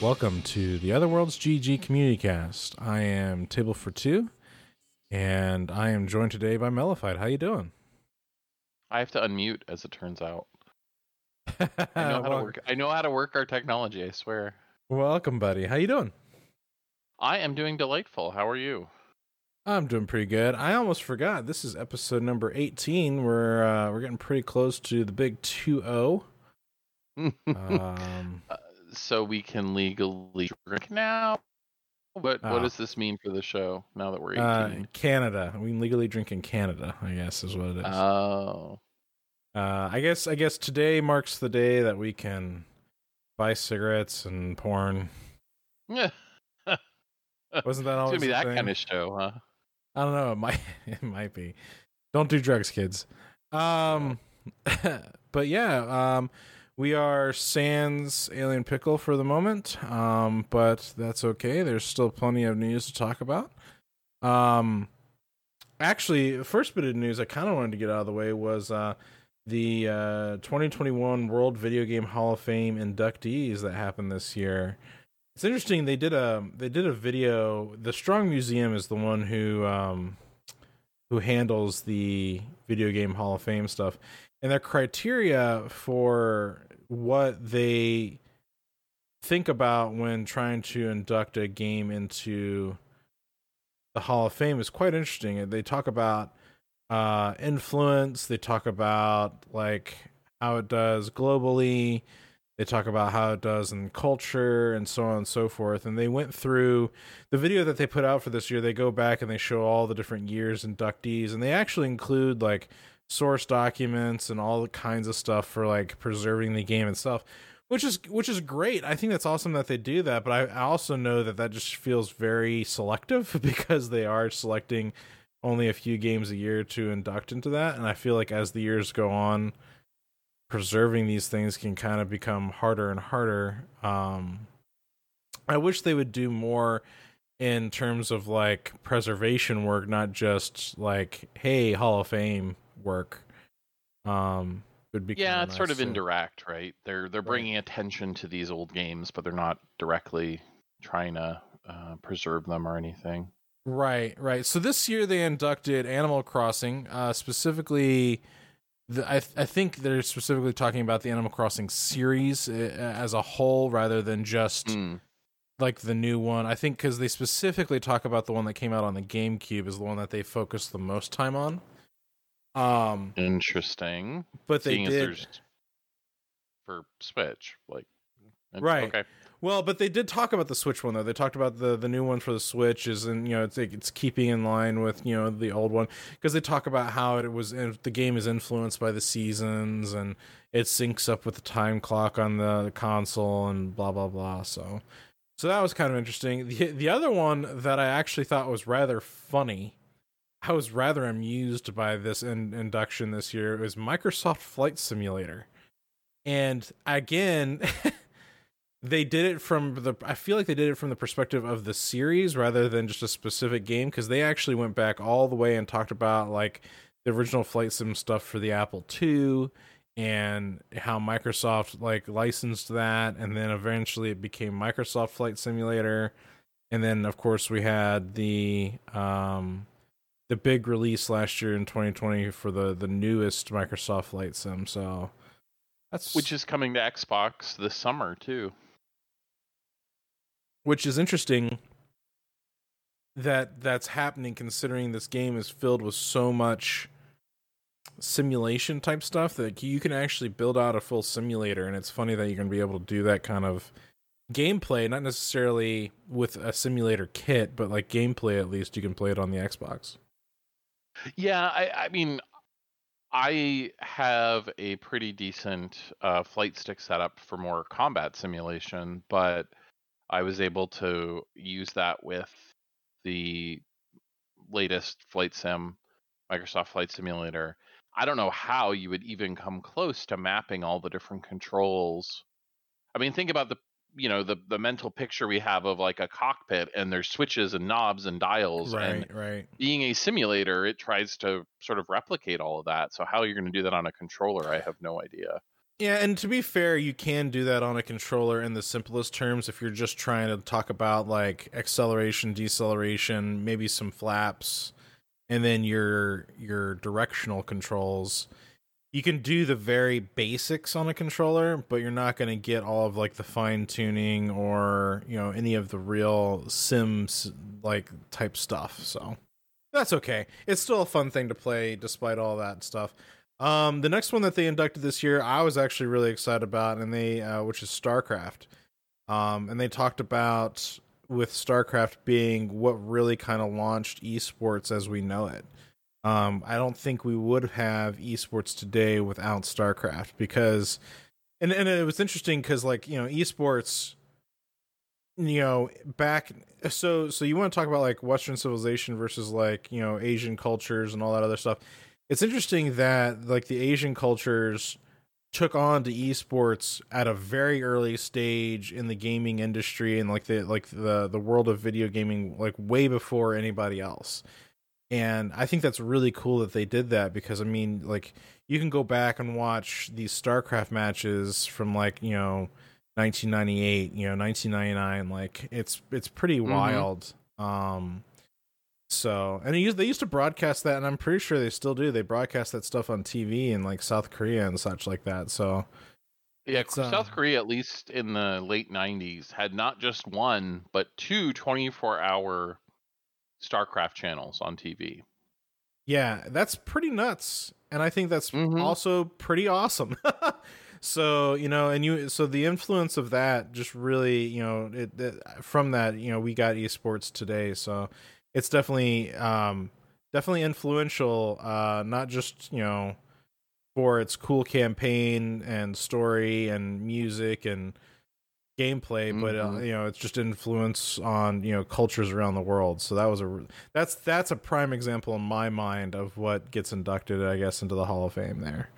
Welcome to the Other Worlds GG Community Cast. I am Table for Two, and I am joined today by Mellified. How you doing? I have to unmute, as it turns out. I know how to work. I know how to work our technology. I swear. Welcome, buddy. How you doing? I am doing delightful. How are you? I'm doing pretty good. I almost forgot. This is episode number 18. We're uh, we're getting pretty close to the big 2-0. um, uh, so we can legally drink now. What what ah. does this mean for the show now that we're 18? Uh, Canada. We can legally drink in Canada, I guess is what it is. Oh. Uh, I guess I guess today marks the day that we can buy cigarettes and porn. Yeah. Wasn't that always it's gonna be that thing? kind of show, huh? I don't know. It might it might be. Don't do drugs, kids. Um, but yeah, um, we are sans Alien Pickle for the moment, um, but that's okay. There's still plenty of news to talk about. Um, actually, the first bit of news I kind of wanted to get out of the way was uh, the uh, 2021 World Video Game Hall of Fame inductees that happened this year. It's interesting. They did a they did a video. The Strong Museum is the one who um, who handles the Video Game Hall of Fame stuff, and their criteria for what they think about when trying to induct a game into the Hall of Fame is quite interesting. They talk about uh, influence. They talk about like how it does globally. They talk about how it does in culture and so on and so forth. And they went through the video that they put out for this year. They go back and they show all the different years inductees, and they actually include like source documents and all kinds of stuff for like preserving the game itself which is which is great. I think that's awesome that they do that but i also know that that just feels very selective because they are selecting only a few games a year to induct into that and i feel like as the years go on preserving these things can kind of become harder and harder. Um i wish they would do more in terms of like preservation work not just like hey hall of fame work um would be yeah it's nice sort of to... indirect right? They're they're bringing right. attention to these old games but they're not directly trying to uh, preserve them or anything. Right right. So this year they inducted animal crossing uh, specifically the, I, th- I think they're specifically talking about the animal crossing series uh, as a whole rather than just mm. like the new one. I think because they specifically talk about the one that came out on the gamecube is the one that they focus the most time on um, interesting. But they did for Switch, like right. Okay. Well, but they did talk about the Switch one though. They talked about the the new one for the Switch is and you know it's it's keeping in line with you know the old one because they talk about how it was the game is influenced by the seasons and it syncs up with the time clock on the, the console and blah blah blah. So so that was kind of interesting. The the other one that I actually thought was rather funny I was rather amused by this in- induction this year. It was Microsoft Flight Simulator. And again, they did it from the I feel like they did it from the perspective of the series rather than just a specific game because they actually went back all the way and talked about like the original flight sim stuff for the Apple II and how Microsoft like licensed that and then eventually it became Microsoft Flight Simulator and then of course we had the um the big release last year in 2020 for the the newest Microsoft Flight Sim. So that's which is coming to Xbox this summer too. Which is interesting that that's happening considering this game is filled with so much simulation type stuff that you can actually build out a full simulator and it's funny that you're going to be able to do that kind of gameplay not necessarily with a simulator kit but like gameplay at least you can play it on the Xbox. Yeah, I, I mean, I have a pretty decent uh, flight stick setup for more combat simulation, but I was able to use that with the latest flight sim, Microsoft Flight Simulator. I don't know how you would even come close to mapping all the different controls. I mean, think about the you know the the mental picture we have of like a cockpit and there's switches and knobs and dials right and right being a simulator it tries to sort of replicate all of that. So how you're going to do that on a controller i have no idea. Yeah, and to be fair, you can do that on a controller in the simplest terms if you're just trying to talk about like acceleration, deceleration, maybe some flaps, and then your your directional controls. You can do the very basics on a controller, but you're not going to get all of like the fine tuning or, you know, any of the real sims like type stuff. So that's okay. It's still a fun thing to play despite all that stuff. Um, the next one that they inducted this year, I was actually really excited about, and they, uh, which is StarCraft. Um, and they talked about with StarCraft being what really kind of launched esports as we know it. Um, I don't think we would have esports today without StarCraft because, and and it was interesting because like you know esports, you know back so so you want to talk about like Western civilization versus like you know Asian cultures and all that other stuff it's interesting that like the Asian cultures took on to esports at a very early stage in the gaming industry and like the like the the world of video gaming like way before anybody else. And I think that's really cool that they did that because I mean like you can go back and watch these StarCraft matches from like, you know, 1998, you know, 1999 like it's it's pretty mm-hmm. wild. Um so, and used, they used to broadcast that, and I'm pretty sure they still do. They broadcast that stuff on TV in like South Korea and such like that. So, yeah, uh, South Korea, at least in the late 90s, had not just one, but two 24 hour StarCraft channels on TV. Yeah, that's pretty nuts. And I think that's mm-hmm. also pretty awesome. so, you know, and you, so the influence of that just really, you know, it, it, from that, you know, we got esports today. So, it's definitely um definitely influential uh not just you know for its cool campaign and story and music and gameplay mm-hmm. but uh, mm-hmm. you know it's just influence on you know cultures around the world so that was a that's that's a prime example in my mind of what gets inducted i guess into the hall of fame there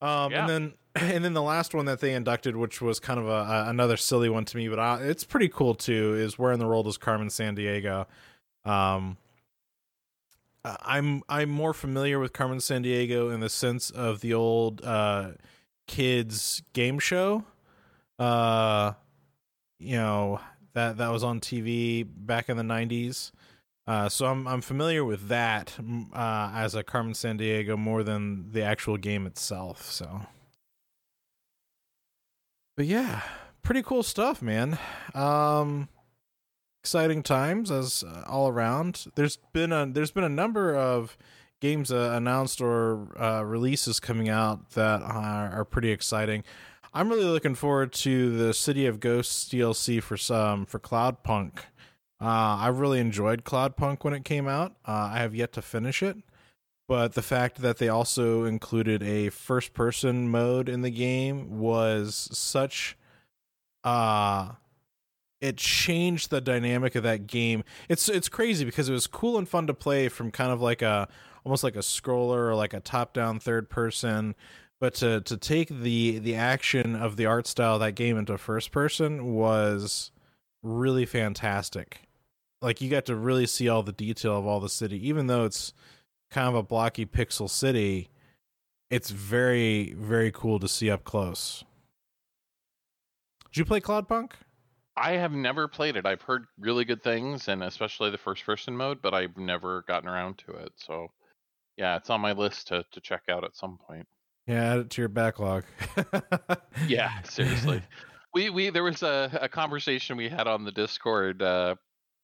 um yeah. and then and then the last one that they inducted which was kind of a, a another silly one to me but I, it's pretty cool too is where in the world is carmen sandiego um, I'm I'm more familiar with Carmen Sandiego in the sense of the old uh, kids game show. Uh, you know that that was on TV back in the '90s. Uh, so I'm I'm familiar with that uh, as a Carmen Sandiego more than the actual game itself. So, but yeah, pretty cool stuff, man. Um, exciting times as uh, all around. There's been a there's been a number of games uh, announced or uh, releases coming out that are, are, pretty exciting. I'm really looking forward to the City of Ghosts DLC for some for Cloudpunk. Uh, I really enjoyed Cloudpunk when it came out. Uh, I have yet to finish it, but the fact that they also included a first person mode in the game was such uh it changed the dynamic of that game. It's it's crazy because it was cool and fun to play from kind of like a almost like a scroller or like a top down third person, but to to take the the action of the art style that game into first person was really fantastic. Like you got to really see all the detail of all the city, even though it's kind of a blocky pixel city. It's very very cool to see up close. Did you play Cloudpunk? I have never played it. I've heard really good things, and especially the first person mode, but I've never gotten around to it. So, yeah, it's on my list to to check out at some point. Yeah, add it to your backlog. yeah, seriously. We we there was a, a conversation we had on the Discord uh,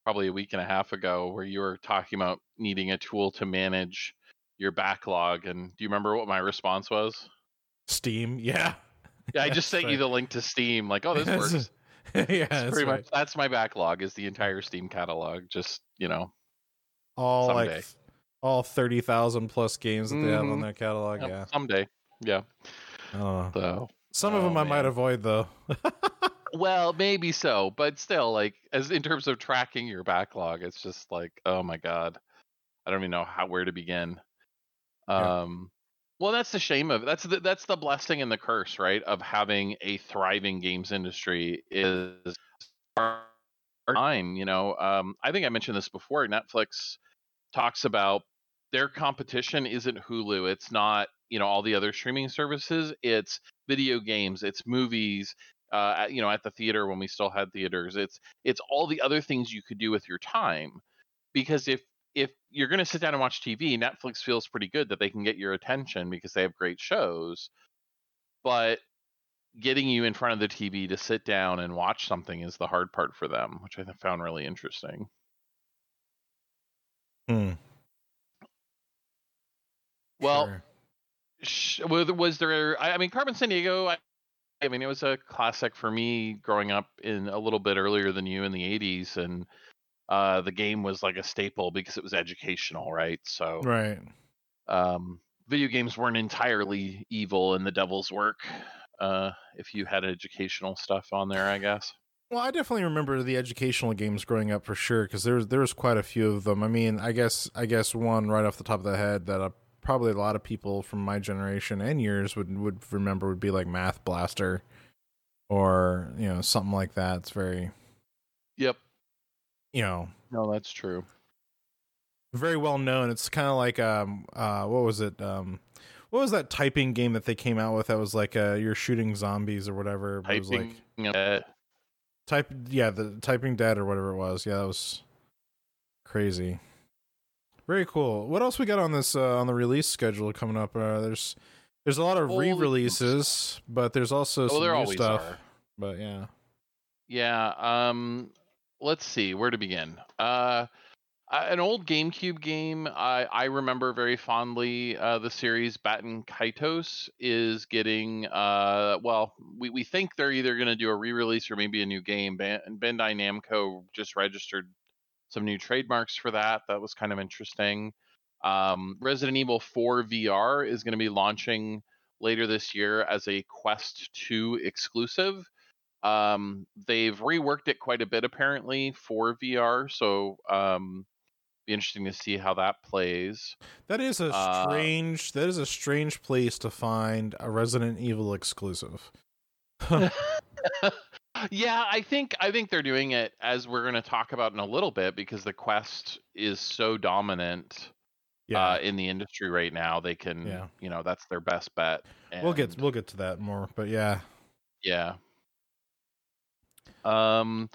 probably a week and a half ago where you were talking about needing a tool to manage your backlog, and do you remember what my response was? Steam. Yeah. Yeah, I just sent you the link to Steam. Like, oh, this works. yeah, that's pretty right. much that's my backlog is the entire Steam catalog. Just you know, all someday. like all thirty thousand plus games that mm-hmm. they have on mm-hmm. their catalog. Yep, yeah, someday. Yeah. Oh. So some of oh, them I man. might avoid though. well, maybe so, but still, like as in terms of tracking your backlog, it's just like, oh my god, I don't even know how where to begin. Um, well, that's the shame of it. That's the that's the blessing and the curse, right? Of having a thriving games industry is time. You know, um, I think I mentioned this before. Netflix talks about their competition isn't Hulu. It's not you know all the other streaming services. It's video games, it's movies, uh, at, you know, at the theater when we still had theaters. It's it's all the other things you could do with your time. Because if if you're going to sit down and watch TV, Netflix feels pretty good that they can get your attention because they have great shows. But getting you in front of the TV to sit down and watch something is the hard part for them, which I found really interesting. Hmm. Well, Sure. Was there? I I mean, Carmen Sandiego. I, I mean, it was a classic for me growing up in a little bit earlier than you in the '80s, and uh, the game was like a staple because it was educational, right? So, right. um, video games weren't entirely evil in the devil's work. Uh, if you had educational stuff on there, I guess. Well, I definitely remember the educational games growing up for sure because there was there was quite a few of them. I mean, I guess I guess one right off the top of the head that uh, probably a lot of people from my generation and yours would would remember would be like Math Blaster, or you know something like that. It's very Yep. you know No, that's true. very well known. It's kind of like um uh what was it um what was that typing game that they came out with that was like uh you're shooting zombies or whatever. but it was like Typing. uh, type yeah the typing dead or whatever it was yeah that was crazy very cool what else we got on this uh, on the release schedule coming up uh, there's there's a lot of Holy re-releases but there's also oh, some new stuff are. but yeah Yeah. Um, let's see where to begin. Uh, uh, an old GameCube game I, I remember very fondly. Uh, the series Baten Kaitos is getting. Uh, well, we, we think they're either going to do a re-release or maybe a new game. Ban- Bandai Namco just registered some new trademarks for that. That was kind of interesting. Um, Resident Evil 4 VR is going to be launching later this year as a Quest 2 exclusive. Um, they've reworked it quite a bit apparently for VR, so um, be interesting to see how that plays. that is a Uh, strange that is a strange place to find a resident evil exclusive yeah, I think I think they're doing it as we're going to talk about in a little bit because the Quest is so dominant yeah uh, in the industry right now. They can, Yeah. you know, that's their best bet. we'll get we'll get to that more but yeah Yeah. Um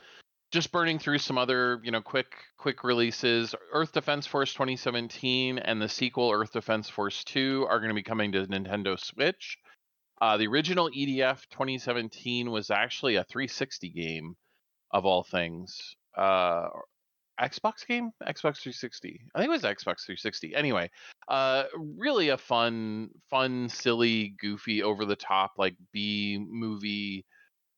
just burning through some other, you know, quick quick releases. Earth Defense Force 2017 and the sequel Earth Defense Force 2 are going to be coming to Nintendo Switch. Uh, the original EDF 2017 was actually a 360 game of all things. Uh, Xbox game? Xbox 360. I think it was Xbox 360. Anyway, uh, really a fun, fun, silly, goofy, over the top like B movie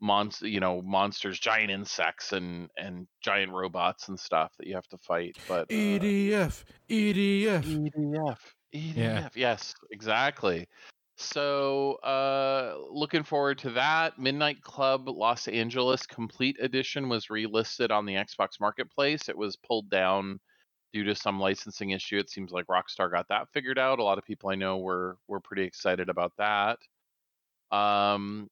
monster, you know, monsters, giant insects, and and giant robots and stuff that you have to fight. But uh, edf edf EDF. EDF. Yeah. Yes, exactly. So, uh, looking forward to that. Midnight Club Los Angeles Complete Edition was relisted on the Xbox Marketplace. It was pulled down due to some licensing issue. It seems like Rockstar got that figured out. A lot of people I know were were pretty excited about that. Um,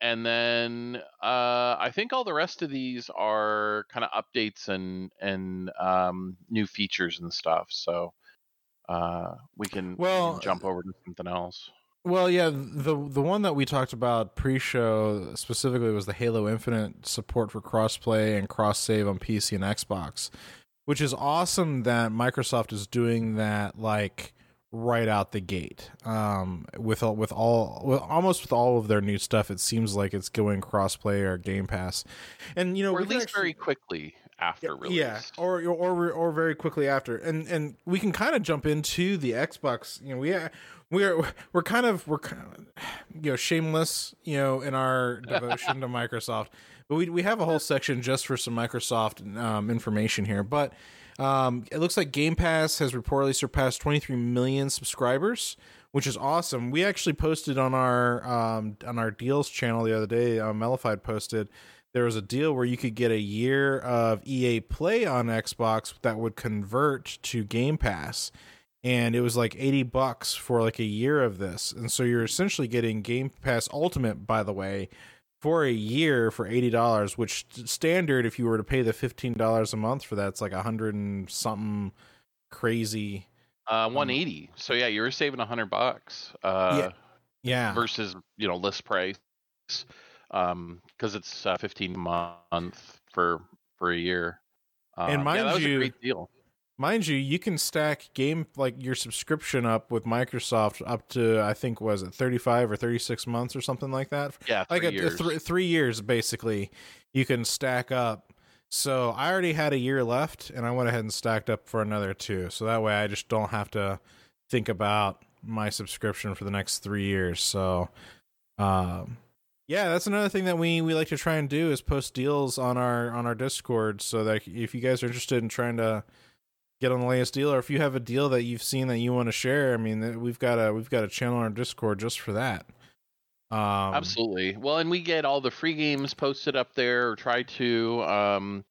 and then uh, I think all the rest of these are kind of updates and and um, new features and stuff. So uh, we can, we can jump over to something else. Well, yeah, the the one that we talked about pre-show specifically was the Halo Infinite support for crossplay and cross save on PC and Xbox, which is awesome that Microsoft is doing that like right out the gate. Um, with all, with all with almost with all of their new stuff, it seems like it's going crossplay or Game Pass, and you know, or at least actually- very quickly after release. yeah, or or or very quickly after, and and we can kind of jump into the Xbox. You know, we we're we're kind of we're kind of you know shameless, you know, in our devotion to Microsoft, but we we have a whole section just for some Microsoft um, information here. But um, it looks like Game Pass has reportedly surpassed 23 million subscribers. Which is awesome. We actually posted on our um, on our deals channel the other day. Uh, Mellified posted there was a deal where you could get a year of EA Play on Xbox that would convert to Game Pass. And it was like 80 bucks for like a year of this. And so you're essentially getting Game Pass Ultimate, by the way, for a year for $80, which standard, if you were to pay the $15 a month for that, it's like a hundred and something crazy Uh, 180. so yeah, you were saving a hundred bucks. Uh, Yeah. versus you know list price, um, because it's uh, 15 month for for a year. And Um, mind yeah, you- a great deal. Mind you, you can stack game like your subscription up with Microsoft up to I think was it 35 or 36 months or something like that. Yeah, like three a, a years. thr- three years basically you can stack up so i already had a year left and i went ahead and stacked up for another two so that way i just don't have to think about my subscription for the next three years so um yeah that's another thing that we we like to try and do is post deals on our on our discord so that if you guys are interested in trying to get on the latest deal or if you have a deal that you've seen that you want to share i mean we've got a we've got a channel on our discord just for that um Absolutely. Well, and we get all the free games posted up there, or try to. Um,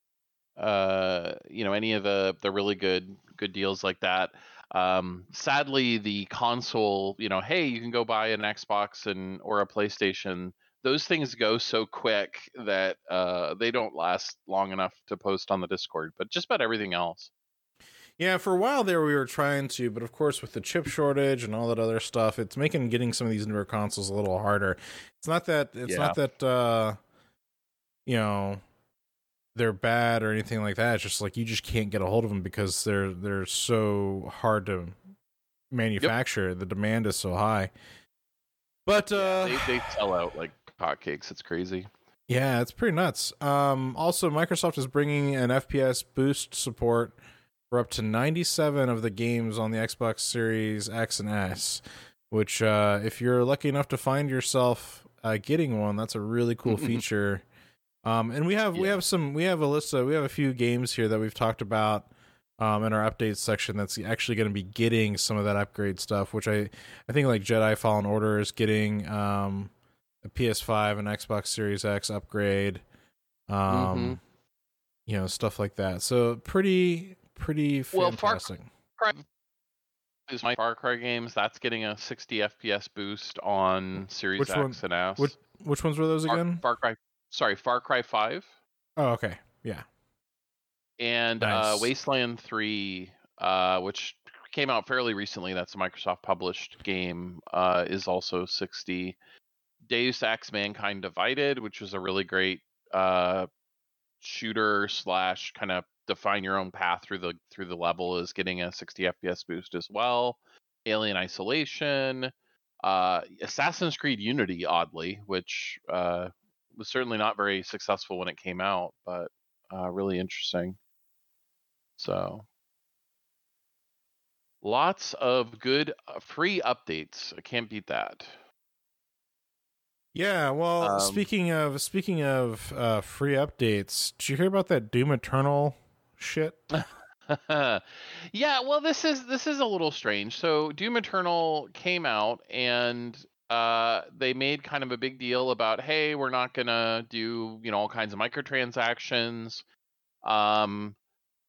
uh, you know, any of the the really good good deals like that. Um, sadly, the console, you know, hey, you can go buy an Xbox and or a PlayStation. Those things go so quick that uh, they don't last long enough to post on the Discord. But just about everything else. Yeah, for a while there we were trying to, but of course with the chip shortage and all that other stuff, it's making getting some of these newer consoles a little harder. It's not that it's not that uh you know they're bad or anything like that. It's just like you just can't get a hold of them because they're they're so hard to manufacture. The demand is so high. But uh Yeah, they, they sell out like hotcakes. It's crazy. Yeah, it's pretty nuts. Um, also, Microsoft is bringing an FPS boost support for up to 97 of the games on the Xbox Series X and S. Which, uh, if you're lucky enough to find yourself uh, getting one, that's a really cool feature. Um, and we have we have some we have a list of we have a few games here that we've talked about um, in our updates section that's actually going to be getting some of that upgrade stuff. Which I I think like Jedi Fallen Order is getting. Um, a PS5 and Xbox Series X upgrade, um, Mhm. you know, stuff like that. So pretty, pretty Well, Far- fantastic. Is my Far Cry games that's getting a 60 FPS boost on Series Which X one- and S. Which which ones were those Far, again? Far Cry, sorry, Far Cry 5 oh, okay, yeah, and uh, Wasteland 3, uh, which came out fairly recently. That's a Microsoft published game. Uh, is also 60. Deus Ex: Mankind Divided, which was a really great uh, shooter slash kind of define your own path through the through the level, is getting a 60 FPS boost as well. Alien Isolation, uh, Assassin's Creed Unity, oddly, which uh, was certainly not very successful when it came out, but uh, really interesting. So, lots of good uh, free updates. I can't beat that. Yeah. Well, Um, speaking of speaking of uh, free updates, did you hear about that Doom Eternal shit? yeah, well, this is this is a little strange. So, Doom Eternal came out, and uh, they made kind of a big deal about, hey, we're not gonna do you know all kinds of microtransactions. Um,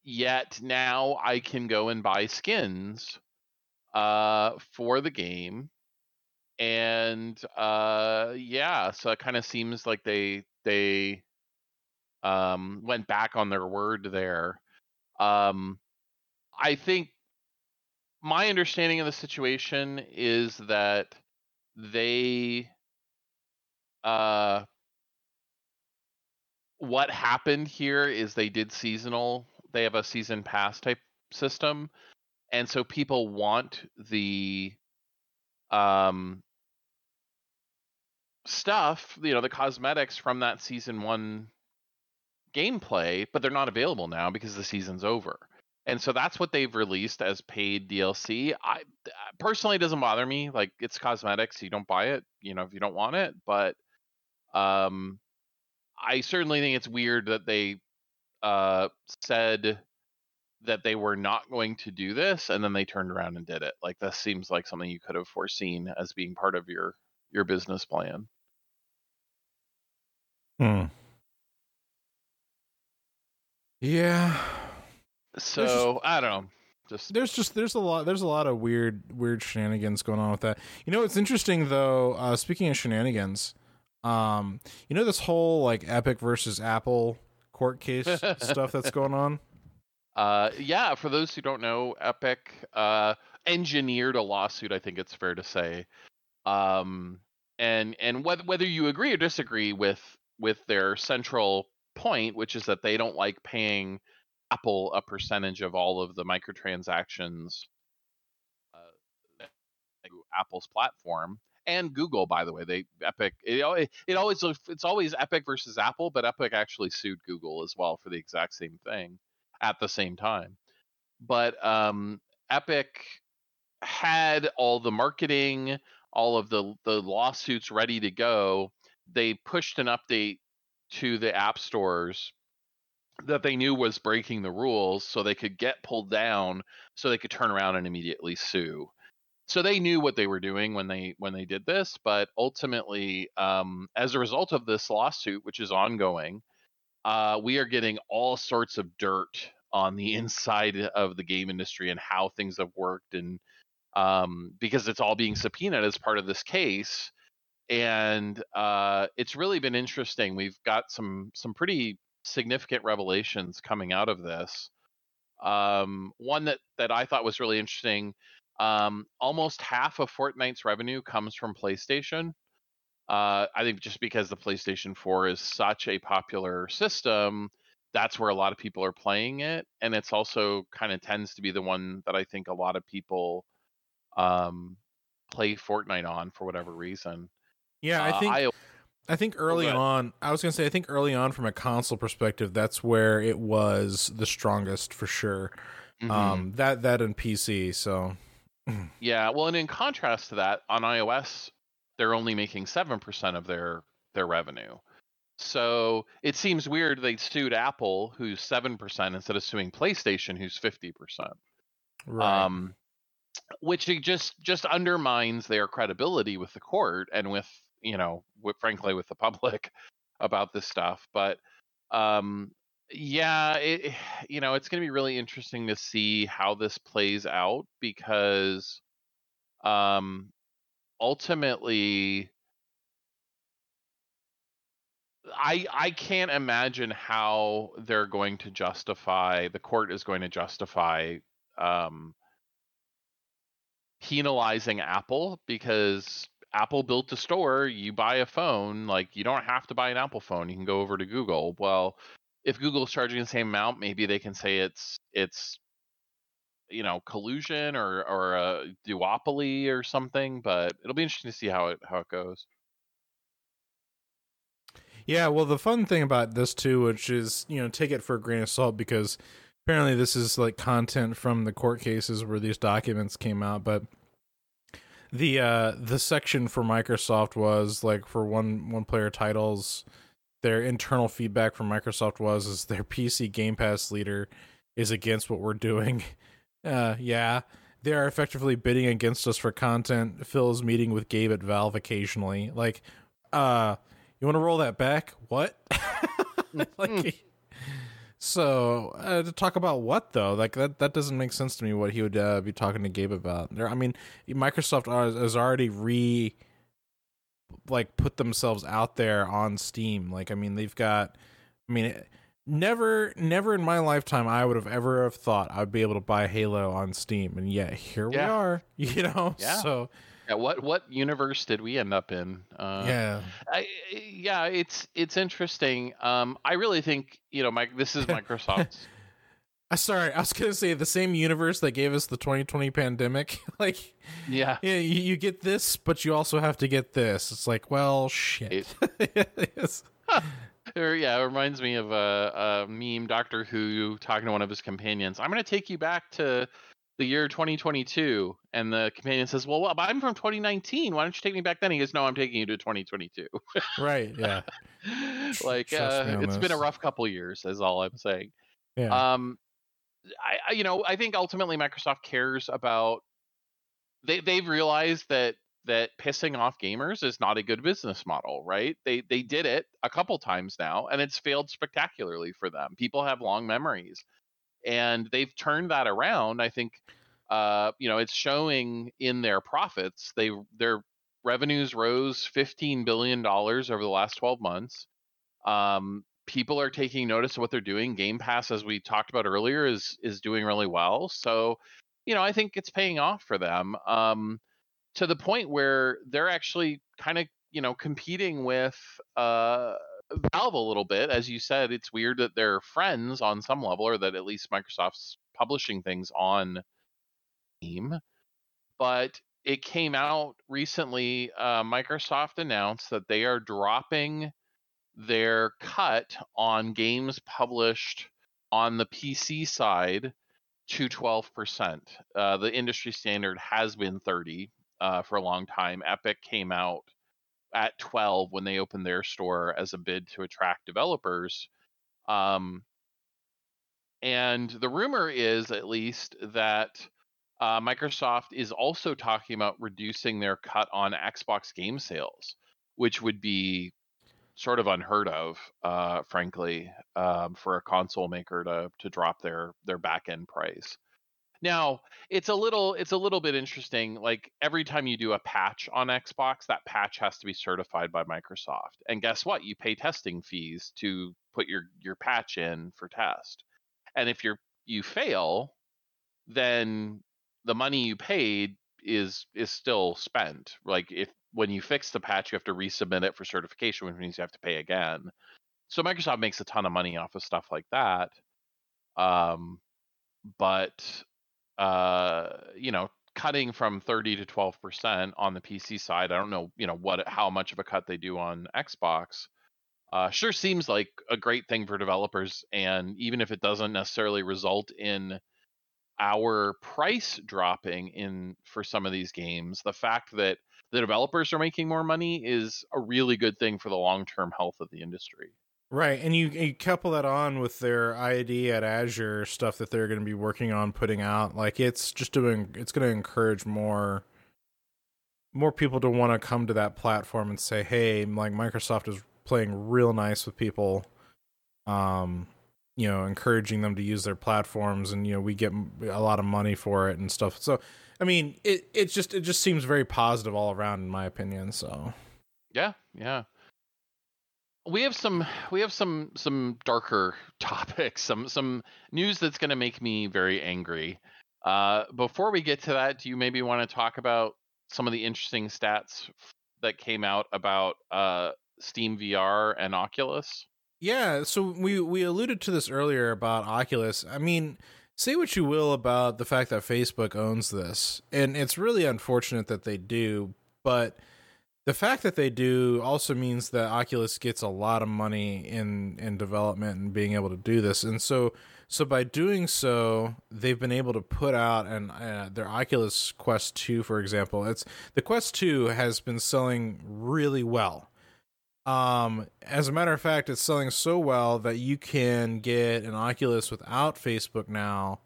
yet now I can go and buy skins uh, for the game, and uh, yeah, so it kind of seems like they they um, went back on their word there. Um, I think my understanding of the situation is that they, uh, what happened here is they did seasonal. They have a season pass type system, and so people want the, um, stuff. You know, the cosmetics from that season one gameplay, but they're not available now because the season's over. And so that's what they've released as paid DLC. I personally it doesn't bother me. Like it's cosmetics, you don't buy it, you know, if you don't want it, but um I certainly think it's weird that they uh said that they were not going to do this and then they turned around and did it. Like this seems like something you could have foreseen as being part of your your business plan. Hmm. Yeah. So, I don't know. Just there's just there's a lot there's a lot of weird weird shenanigans going on with that. You know it's interesting though, uh speaking of shenanigans, um you know this whole like Epic versus Apple court case stuff that's going on? Uh, yeah, for those who don't know, Epic, uh, engineered a lawsuit. I think it's fair to say. Um, and and whether whether you agree or disagree with with their central point, which is that they don't like paying Apple a percentage of all of the microtransactions uh, Apple's platform and Google, by the way. They Epic it, it always it's always Epic versus Apple, but Epic actually sued Google as well for the exact same thing at the same time. But um, Epic had all the marketing, all of the the lawsuits ready to go. They pushed an update to the app stores that they knew was breaking the rules so they could get pulled down so they could turn around and immediately sue so they knew what they were doing when they when they did this but ultimately um, as a result of this lawsuit which is ongoing uh, we are getting all sorts of dirt on the inside of the game industry and how things have worked and um, because it's all being subpoenaed as part of this case and uh, it's really been interesting we've got some some pretty significant revelations coming out of this um, one that that i thought was really interesting um, almost half of Fortnite's revenue comes from PlayStation. Uh, I think just because the PlayStation 4 is such a popular system, that's where a lot of people are playing it, and it's also kind of tends to be the one that I think a lot of people um, play Fortnite on for whatever reason. Yeah, I uh, think. I, I think oh, early oh, on, I was gonna say, I think early on, from a console perspective, that's where it was the strongest for sure. Mm-hmm. Um, that that and PC. So yeah, well, and in contrast to that, on iOS, they're only making seven percent of their their revenue. So it seems weird they sued Apple, who's seven percent, instead of suing PlayStation, who's fifty percent. Right. Um, which just just undermines their credibility with the court and with you know, with, frankly, with the public about this stuff. But um, yeah, it, you know, it's going to be really interesting to see how this plays out because um ultimately I I can't imagine how they're going to justify the court is going to justify um penalizing Apple because Apple built a store, you buy a phone, like you don't have to buy an Apple phone, you can go over to Google. Well, if Google's charging the same amount, maybe they can say it's it's you know collusion or or a duopoly or something. But it'll be interesting to see how it how it goes. Yeah, well, the fun thing about this too, which is you know take it for a grain of salt because apparently this is like content from the court cases where these documents came out, but the uh the section for Microsoft was like for one one player titles their internal feedback from Microsoft was is their PC Game Pass leader is against what we're doing. Uh, yeah, they are effectively bidding against us for content. Phil is meeting with Gabe at Valve occasionally. Like, uh, you want to roll that back? What? like, so uh, to talk about what though? Like that that doesn't make sense to me. What he would uh, be talking to Gabe about? There, I mean, Microsoft has already re like put themselves out there on Steam. Like I mean, they've got I mean, never never in my lifetime I would have ever have thought I'd be able to buy Halo on Steam and yet here yeah. we are, you know. Yeah. So yeah, what what universe did we end up in? Uh, yeah, I, yeah, it's it's interesting. Um, I really think you know, Mike. This is Microsoft's uh, sorry, I was gonna say the same universe that gave us the 2020 pandemic. like, yeah, yeah, you, you, get this, but you also have to get this. It's like, well, shit. It, yes. Or, yeah, it reminds me of a, a meme Doctor Who talking to one of his companions. I'm going to take you back to the year 2022, and the companion says, "Well, well I'm from 2019. Why don't you take me back then?" He goes, "No, I'm taking you to 2022." right. Yeah. like uh, it's been a rough couple years, is all I'm saying. Yeah. Um, I, I you know I think ultimately Microsoft cares about they they've realized that that pissing off gamers is not a good business model, right? They they did it a couple times now and it's failed spectacularly for them. People have long memories. And they've turned that around. I think uh, you know, it's showing in their profits. They their revenues rose 15 billion dollars over the last 12 months. Um, people are taking notice of what they're doing. Game Pass, as we talked about earlier, is is doing really well. So you know, I think it's paying off for them um, to the point where they're actually kind of, you know, competing with uh, Valve a little bit. As you said, it's weird that they're friends on some level, or that at least Microsoft's publishing things on Steam. But it came out recently. Uh, Microsoft announced that they are dropping their cut on games published on the PC side to 12%. Uh, the industry standard has been 30 uh, for a long time. Epic came out at 12 when they opened their store as a bid to attract developers. Um, and the rumor is, at least, that uh, Microsoft is also talking about reducing their cut on Xbox game sales, which would be sort of unheard of, uh, frankly, um, for a console maker to to drop their their back end price. Now it's a little it's a little bit interesting. Like every time you do a patch on Xbox, that patch has to be certified by Microsoft. And guess what? You pay testing fees to put your your patch in for test. And if you're you fail, then the money you paid is is still spent. Like if when you fix the patch, you have to resubmit it for certification, which means you have to pay again. So Microsoft makes a ton of money off of stuff like that. Um, but uh, you know, cutting from 30 to 12 percent on the PC side, I don't know, you know, what how much of a cut they do on Xbox. Uh, sure seems like a great thing for developers, and even if it doesn't necessarily result in our price dropping in for some of these games, the fact that the developers are making more money is a really good thing for the long term health of the industry. Right, and you, you couple that on with their ID at Azure stuff that they're going to be working on putting out. Like it's just doing, it's going to encourage more, more people to want to come to that platform and say, "Hey, like Microsoft is playing real nice with people." Um, you know, encouraging them to use their platforms, and you know, we get a lot of money for it and stuff. So I mean, it it just it just seems very positive all around, in my opinion. So, yeah, yeah. We have some we have some some darker topics, some some news that's going to make me very angry. Uh, before we get to that, do you maybe want to talk about some of the interesting stats that came out about uh, Steam VR and Oculus? Yeah, so we we alluded to this earlier about Oculus. I mean, say what you will about the fact that Facebook owns this, and it's really unfortunate that they do, but the fact that they do also means that Oculus gets a lot of money in in development and being able to do this. And so so by doing so, they've been able to put out and uh, their Oculus Quest 2 for example. It's the Quest 2 has been selling really well. Um, as a matter of fact, it's selling so well that you can get an Oculus without Facebook now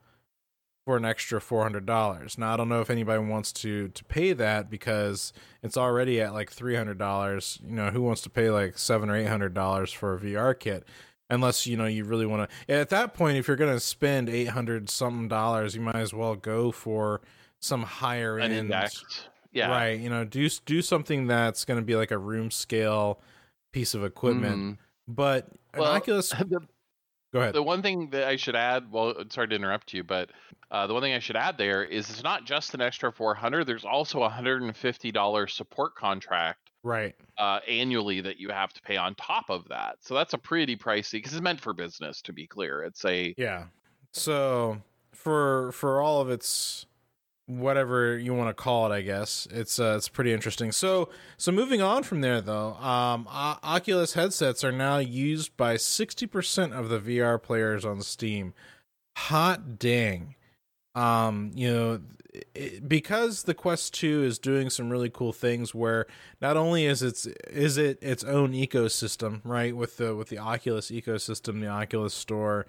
for an extra four hundred dollars. Now I don't know if anybody wants to to pay that because it's already at like three hundred dollars. You know, who wants to pay like seven or eight hundred dollars for a VR kit? Unless you know you really want to. At that point, if you're going to spend eight hundred something dollars, you might as well go for some higher An end. index. Yeah. Right. You know, do do something that's going to be like a room scale piece of equipment. Mhm. But Well, Oculus. the, Go ahead. the one thing that I should add, well, sorry to interrupt you, but uh, the one thing I should add there is it's not just an extra 400. There's also a $150 support contract right. uh, annually that you have to pay on top of that. So that's a pretty pricey because it's meant for business. To be clear, it's a Yeah. So for for all of its whatever you want to call it, I guess it's uh, it's pretty interesting. So so moving on from there though, um, o- Oculus headsets are now used by sixty percent of the VR players on Steam. Hot dang! Um, you know. It, because the Quest 2 is doing some really cool things where not only is it's is it its own ecosystem, right, with the with the Oculus ecosystem, the Oculus store,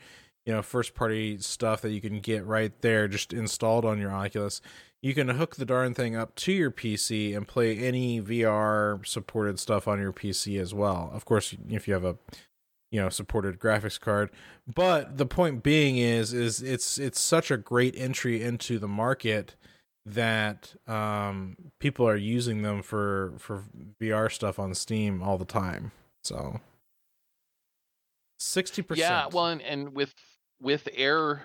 you know first party stuff that you can get right there just installed on your oculus. You can hook the darn thing up to your pc and play any vr supported stuff on your pc as well. Of course if you have a you know supported graphics card. But the point being is is it's it's such a great entry into the market that um people are using them for for vr stuff on steam all the time. So 60% yeah. Well, and, and with with Air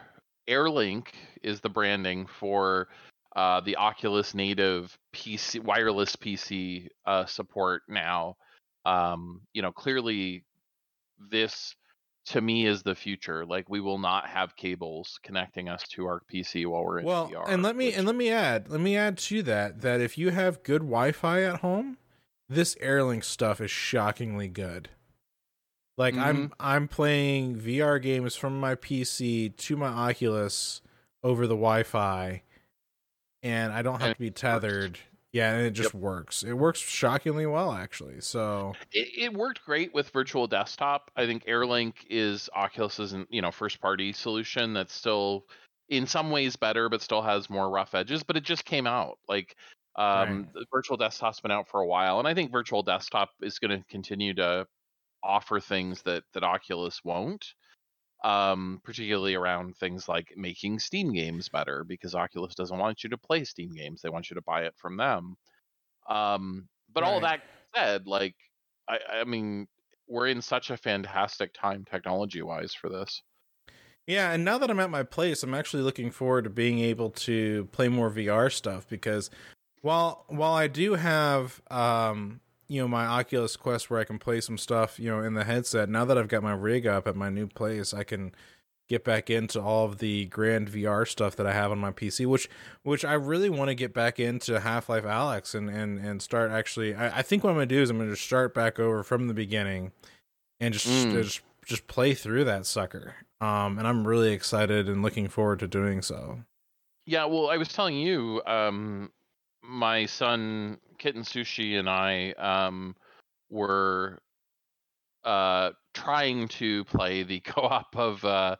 AirLink is the branding for uh, the Oculus native PC wireless PC uh, support now. Um, you know, clearly this to me is the future. Like we will not have cables connecting us to our PC while we're in well, VR. and let me which- and let me add, let me add to that that if you have good Wi-Fi at home, this AirLink stuff is shockingly good. Like I'm Mm-hmm. I'm playing VR games from my PC to my Oculus over the Wi-Fi, and I don't have And to be tethered. Yeah, and it just works. It works shockingly well, actually. So it, it worked great with virtual desktop. I think AirLink is Oculus's you know first party solution that's still in some ways better, but still has more rough edges. But it just came out like um, Right. the virtual desktop's been out for a while, and I think virtual desktop is going to continue to offer things that that Oculus won't. Um, particularly around things like making Steam games better, because Oculus doesn't want you to play Steam games; they want you to buy it from them. Um, but all that said, like, I, I mean, we're in such a fantastic time technology wise for this. Yeah, and now that I'm at my place, I'm actually looking forward to being able to play more VR stuff because while while I do have um you know my Oculus Quest where I can play some stuff, you know, in the headset, now that I've got my rig up at my new place, I can get back into all of the grand VR stuff that I have on my PC, which which I really want to get back into Half-Life Alyx and and and start actually I, I think what I'm gonna do is I'm gonna just start back over from the beginning and just Mm. just just play through that sucker. Um, and I'm really excited and looking forward to doing so. Yeah, well, I was telling you, um, my son Kitten Sushi and I um, were uh, trying to play the co-op of uh,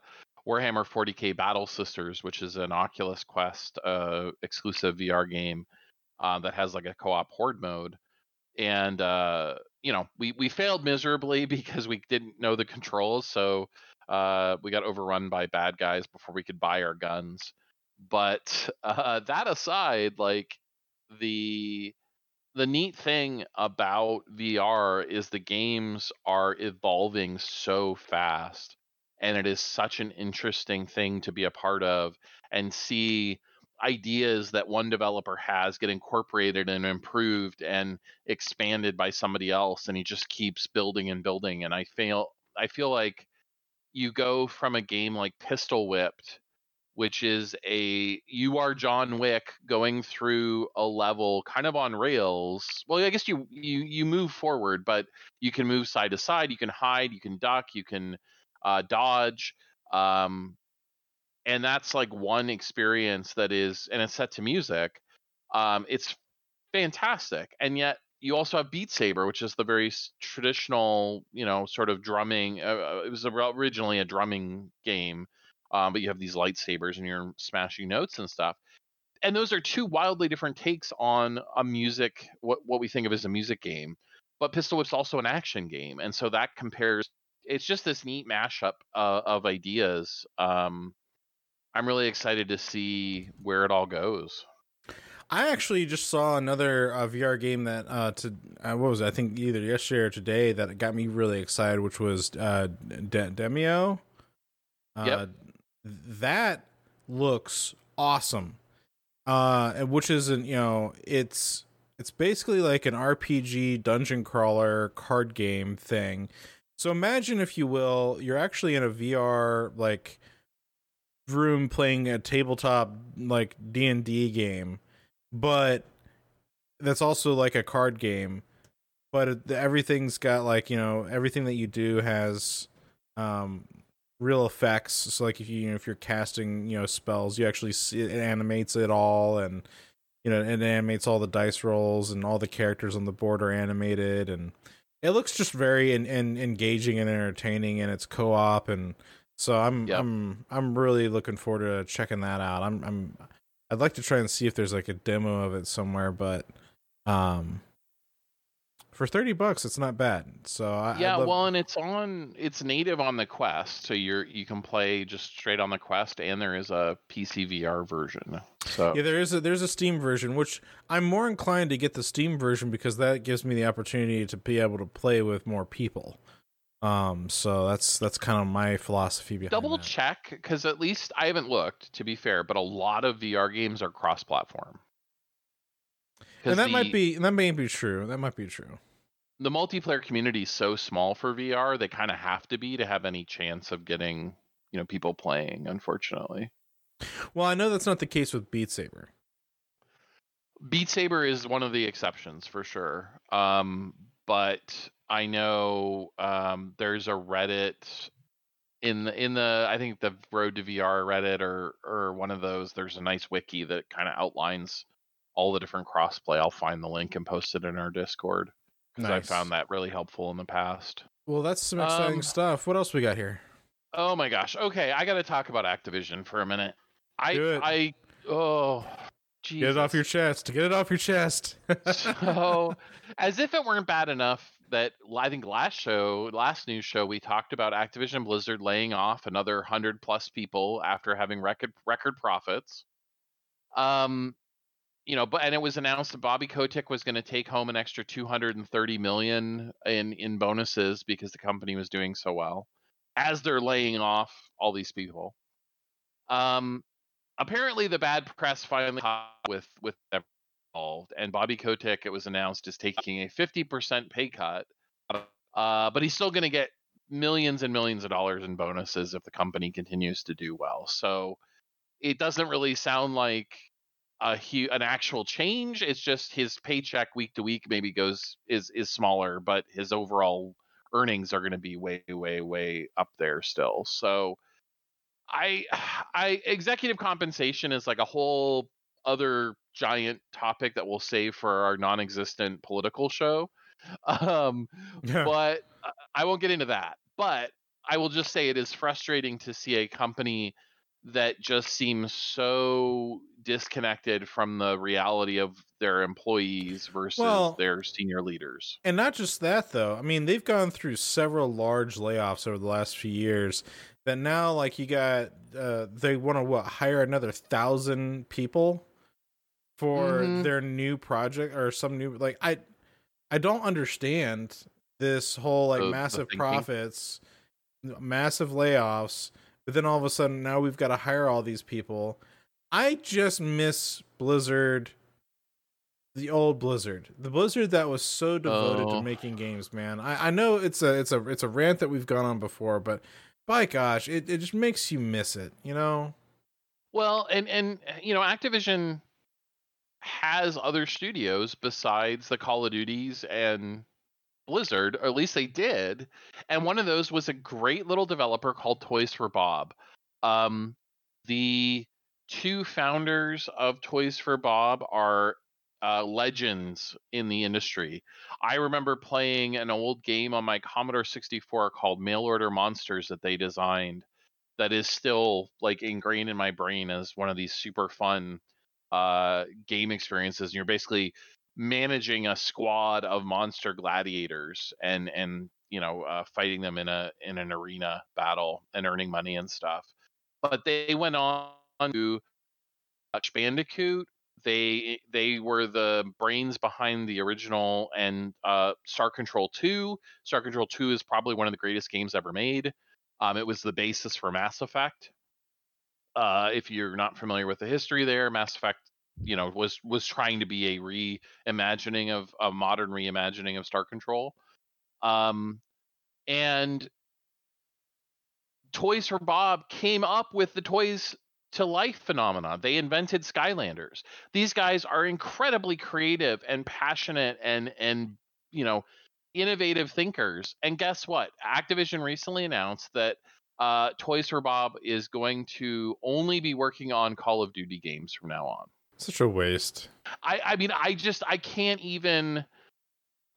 Warhammer 40k Battle Sisters, which is an Oculus Quest uh, exclusive VR game uh, that has like a co-op horde mode. And uh, you know, we we failed miserably because we didn't know the controls, so uh, we got overrun by bad guys before we could buy our guns. But that aside, like the the neat thing about VR is the games are evolving so fast and it is such an interesting thing to be a part of and see ideas that one developer has get incorporated and improved and expanded by somebody else and he just keeps building and building and I feel I feel like you go from a game like Pistol Whipped which is a you are John Wick going through a level kind of on rails. Well, I guess you you you move forward, but you can move side to side, you can hide, you can duck, you can uh, dodge, um, and that's like one experience that is, and it's set to music. Um, it's fantastic, and yet you also have Beat Saber, which is the very traditional, you know, sort of drumming. Uh, uh, it was originally a drumming game um, but you have these lightsabers and you're smashing notes and stuff. And those are two wildly different takes on a music, what what we think of as a music game. But Pistol Whip's also an action game, and so that compares. It's just this neat mashup uh, of ideas. Um, I'm really excited to see where it all goes. I actually just saw another uh, VR game that uh, to uh, what was it? I think either yesterday or today that got me really excited, which was uh, De- Demeo. Uh, Yep. That looks awesome. Uh, which isn't you know it's it's basically like an RPG dungeon crawler card game thing. So imagine, if you will, you're actually in a VR like room playing a tabletop like D and D game, but that's also like a card game. But everything's got like you know everything that you do has um real effects. So like if you, you know, if you're casting you know spells, you actually see it animates it all and you know it animates all the dice rolls and all the characters on the board are animated and it looks just very in, in, engaging and entertaining and it's co-op and so I'm Yep. I'm I'm really looking forward to checking that out. I'm I'm I'd like to try and see if there's like a demo of it somewhere, but um for 30 bucks it's not bad. So I yeah, I'd love- well, and it's on. It's native on the Quest, so you're you can play just straight on the Quest, and there is a PC VR version. So Yeah, there is a there's a Steam version, which I'm more inclined to get the Steam version because that gives me the opportunity to be able to play with more people. Um, so that's that's kind of my philosophy behind Double that. check because at least I haven't looked to be fair, but a lot of VR games are cross-platform. 'Cause And that the- might be that may be true. That might be true. the multiplayer community is so small for VR, they kind of have to be to have any chance of getting you know people playing. Unfortunately, Well, I know that's not the case with Beat Saber. Beat Saber is one of the exceptions for sure. Um, but I know um, there's a Reddit in the in the I think the Road to VR Reddit or or one of those. There's a nice wiki that kind of outlines all the different crossplay. I'll find the link and post it in our Discord because I found that really helpful in the past. Well, that's some exciting Um, stuff. What else we got here? Oh my gosh. Okay, I got to talk about Activision for a minute. I Do it. I oh Jesus. Get it off your chest. Get it off your chest. so as if it weren't bad enough that I think last show, last news show, we talked about Activision Blizzard laying off another hundred plus people after having record record profits. Um, you know, but and it was announced that Bobby Kotick was going to take home an extra 230 million in in bonuses because the company was doing so well, as they're laying off all these people. Um, apparently the bad press finally caught with with involved, and Bobby Kotick, it was announced, is taking a 50% pay cut, uh, but he's still going to get millions and millions of dollars in bonuses if the company continues to do well. So it doesn't really sound like a hu- an actual change. It's just his paycheck week to week maybe goes is is smaller, but his overall earnings are going to be way way way up there still. So I I executive compensation is like a whole other giant topic that we'll save for our non-existent political show. Um, but uh, I won't get into that. But I will just say it is frustrating to see a company that just seems so disconnected from the reality of their employees versus Well- their senior leaders. And not just that, though. I mean, they've gone through several large layoffs over the last few years. That now, like, you got uh, they want to what hire another thousand people for Mhm. their new project or some new like I I don't understand this whole like The- the massive thinking. profits, massive layoffs, but then all of a sudden now we've got to hire all these people. I just miss Blizzard the old Blizzard, the Blizzard that was so devoted Oh. to making games, man. I, I know it's a it's a it's a rant that we've gone on before, but by gosh, it, it just makes you miss it, you know? Well, and and you know, Activision has other studios besides the Call of Duties and Blizzard, or at least they did. And one of those was a great little developer called Toys for Bob. Um, the two founders of Toys for Bob are uh, legends in the industry. I remember playing an old game on my Commodore 64 called Mail Order Monsters that they designed that is still like ingrained in my brain as one of these super fun uh, game experiences. And you're basically managing a squad of monster gladiators and and you know uh, fighting them in a in an arena battle and earning money and stuff. But they went on to Crash Bandicoot. They they were the brains behind the original and uh, Star Control 2. Star Control 2 is probably one of the greatest games ever made. Um, it was the basis for Mass Effect. Uh, if you're not familiar with the history there, Mass Effect, you know, was was trying to be a reimagining of a modern reimagining of Star Control. Um, and Toys for Bob came up with the toys to life phenomenon. They invented Skylanders. These guys are incredibly creative and passionate and and you know innovative thinkers. And guess what? Activision recently announced that uh, Toys for Bob is going to only be working on Call of Duty games from now on. Such a waste. I, I mean, I just I can't even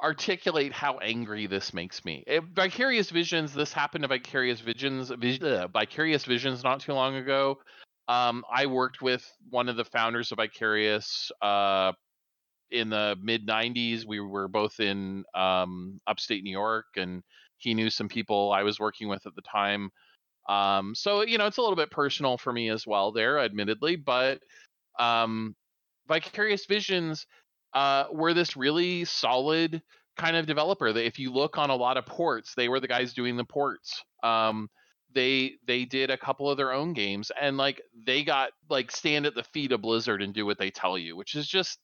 articulate how angry this makes me. Eh, Vicarious Visions. This happened to Vicarious Visions. Vis- uh, Vicarious Visions not too long ago. Um, I worked with one of the founders of Vicarious uh, in the mid '90s. We were both in um, upstate New York, and he knew some people I was working with at the time. Um, so you know, it's a little bit personal for me as well there, admittedly, but um, Vicarious Visions uh, were this really solid kind of developer. That if you look on a lot of ports, they were the guys doing the ports. Um, they they did a couple of their own games, and like they got like stand at the feet of Blizzard and do what they tell you, which is just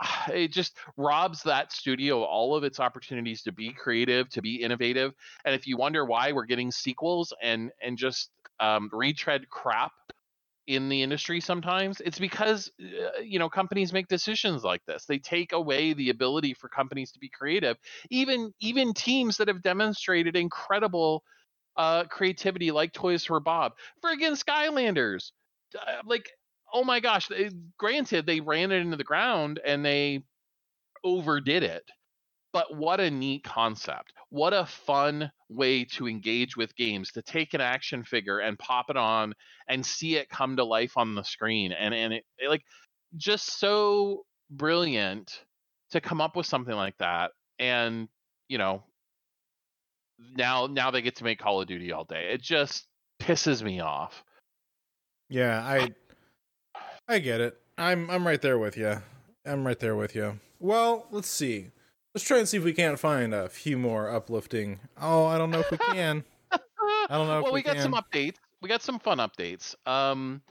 it just robs that studio all of its opportunities to be creative, to be innovative. And if you wonder why we're getting sequels and and just um, retread crap in the industry sometimes it's because uh, you know companies make decisions like this. They take away the ability for companies to be creative. Even even teams that have demonstrated incredible uh creativity like toys for bob friggin skylanders uh, like oh my gosh granted they ran it into the ground and they overdid it but what a neat concept. What a fun way to engage with games to take an action figure and pop it on and see it come to life on the screen. And and it, it like just so brilliant to come up with something like that. And, you know, now now they get to make Call of Duty all day. It just pisses me off. Yeah, I I get it. I'm I'm right there with you. I'm right there with you. Well, let's see. Let's try and see if we can't find a few more uplifting. Oh, I don't know if we can. I don't know. well, we, can Well we, got can. some updates. We got some fun updates. Um,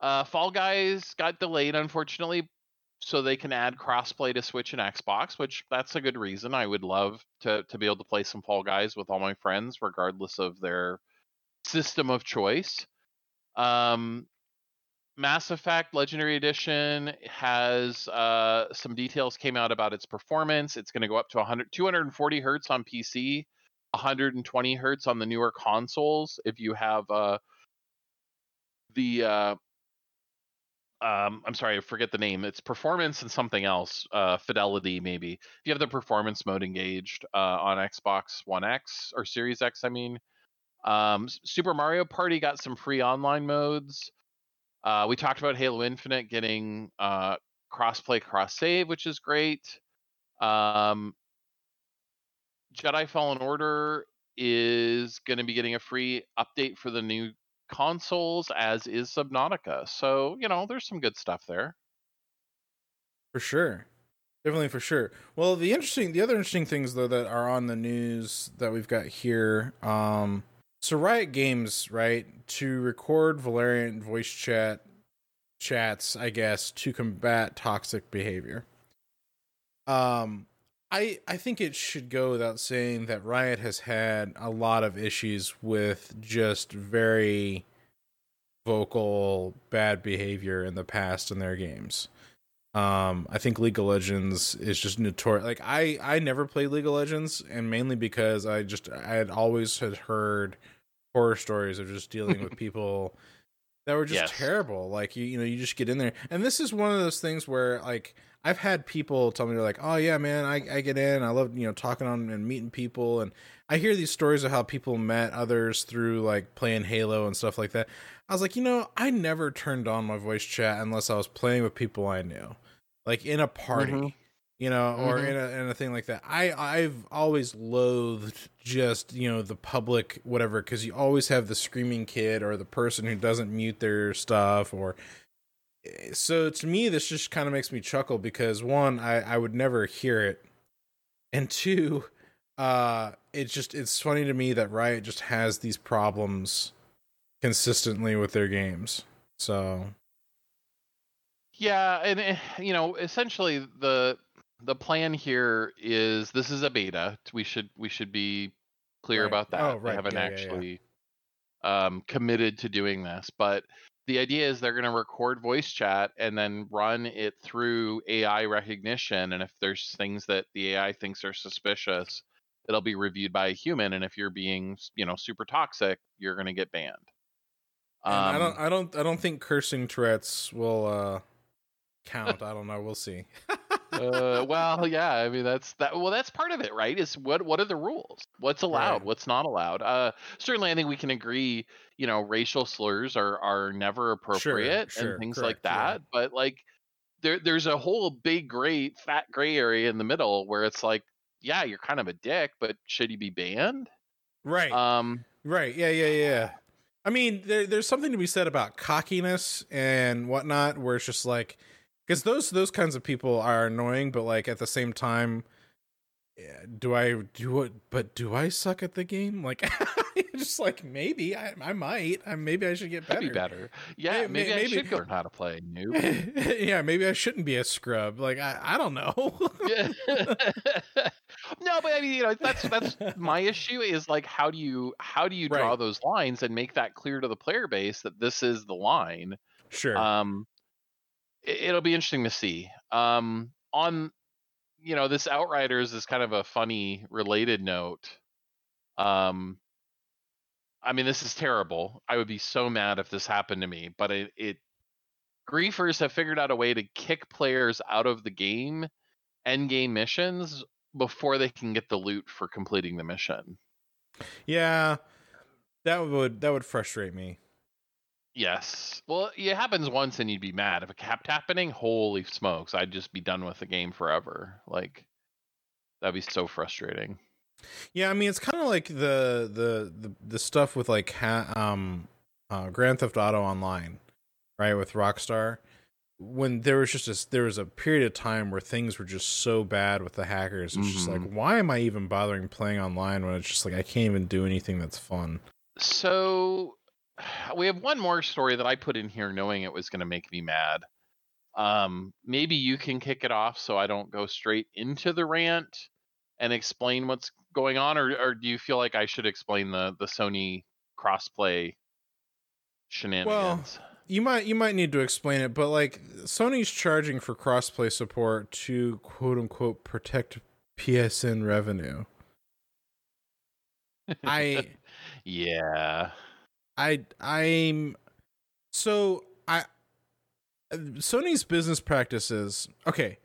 uh, Fall Guys got delayed, unfortunately, so they can add crossplay to Switch and Xbox, which that's a good reason. I would love to to be able to play some Fall Guys with all my friends, regardless of their system of choice. Um, Mass Effect Legendary Edition has uh, some details came out about its performance. It's going to go up to 100, 240 hertz on PC, 120 hertz on the newer consoles. If you have uh, the, uh, um, I'm sorry, I forget the name. It's performance and something else, uh, fidelity maybe. If you have the performance mode engaged uh, on Xbox One X or Series X, I mean. Um, Super Mario Party got some free online modes. Uh, we talked about Halo Infinite getting uh, cross-play, cross-save, which is great. Um, Jedi Fallen Order is going to be getting a free update for the new consoles, as is Subnautica. So you know, there's some good stuff there. For sure. Definitely for sure. Well, the interesting, the other interesting things though that are on the news that we've got here, um, so Riot Games, right, to record Valorant voice chat chats, I guess, to combat toxic behavior. Um I I think it should go without saying that Riot has had a lot of issues with just very vocal bad behavior in the past in their games. Um, I think League of Legends is just notorious. Like I, I never played League of Legends, and mainly because I just I had always had heard horror stories of just dealing with people that were just Yes. terrible. Like you, you know, you just get in there, and this is one of those things where like I've had people tell me they're like, "Oh yeah, man, I I get in. I love you know talking on and meeting people, and I hear these stories of how people met others through like playing Halo and stuff like that." I was like, you know, I never turned on my voice chat unless I was playing with people I knew, like in a party, Mhm. You know, or Mhm. in a in a thing like that. I I've always loathed just you know the public whatever because you always have the screaming kid or the person who doesn't mute their stuff or. So to me, this just kind of makes me chuckle because one, I I would never hear it, and two, uh, it's just it's funny to me that Riot just has these problems consistently with their games. So Yeah, and eh, you know, essentially the the plan here is this is a beta. We should we should be clear Right. about that. Oh, They right. haven't Yeah, yeah, yeah. actually um committed to doing this, but the idea is they're going to record voice chat and then run it through AI recognition and if there's things that the AI thinks are suspicious, it'll be reviewed by a human and if you're being, you know, super toxic, you're going to get banned. and I Um, don't I don't I don't think cursing Tourette's will uh count. I don't know. We'll see. uh, well, yeah. I mean, that's that. Well, that's part of it, right? Is what what are the rules? What's allowed? Right. What's not allowed? Uh, certainly, I think we can agree. You know, racial slurs are are never appropriate sure, and things correct, like yeah. that. But like, there there's a whole big gray fat gray area in the middle where it's like, yeah, you're kind of a dick, but should you be banned? Right. Um, Right. Yeah. Yeah. Yeah. I mean, there, there's something to be said about cockiness and whatnot, where it's just like, because those those kinds of people are annoying, but like at the same time, yeah, do I do it? But do I suck at the game? Like, just like maybe I, I might. I, maybe I should get better. Be better. Yeah, maybe, maybe, I should learn how to play noob. yeah, maybe I shouldn't be a scrub. Like I, I don't know. no, but I mean, you know, that's that's my issue is like how do you how do you draw right. those lines and make that clear to the player base that this is the line? Sure. Um, it, will be interesting to see. Um, on you know, this Outriders is kind of a funny related note. Um, I mean, this is terrible. I would be so mad if this happened to me, but it, it griefers have figured out a way to kick players out of the game end game missions before they can get the loot for completing the mission. Yeah, that would that would frustrate me. Yes. Well, it happens once and you'd be mad. If it kept happening, holy smokes, I'd just be done with the game forever. Like that'd be so frustrating. Yeah, I mean it's kind of like the, the the the stuff with like ha- um uh, Grand Theft Auto Online, right? With Rockstar, when there was just a, there was a period of time where things were just so bad with the hackers. It's mm-hmm. just like, mm-hmm. why am I even bothering playing online when it's just like I can't even do anything that's fun? So we have one more story that I put in here knowing it was going to make me mad. Um, maybe you can kick it off so I don't go straight into the rant and explain what's going on, or, or do you feel like I should explain the the Sony crossplay shenanigans? Well, you might you might need to explain it, but like Sony's charging for crossplay support to quote unquote protect PSN revenue. I yeah. I I'm so I Sony's business practices. Okay,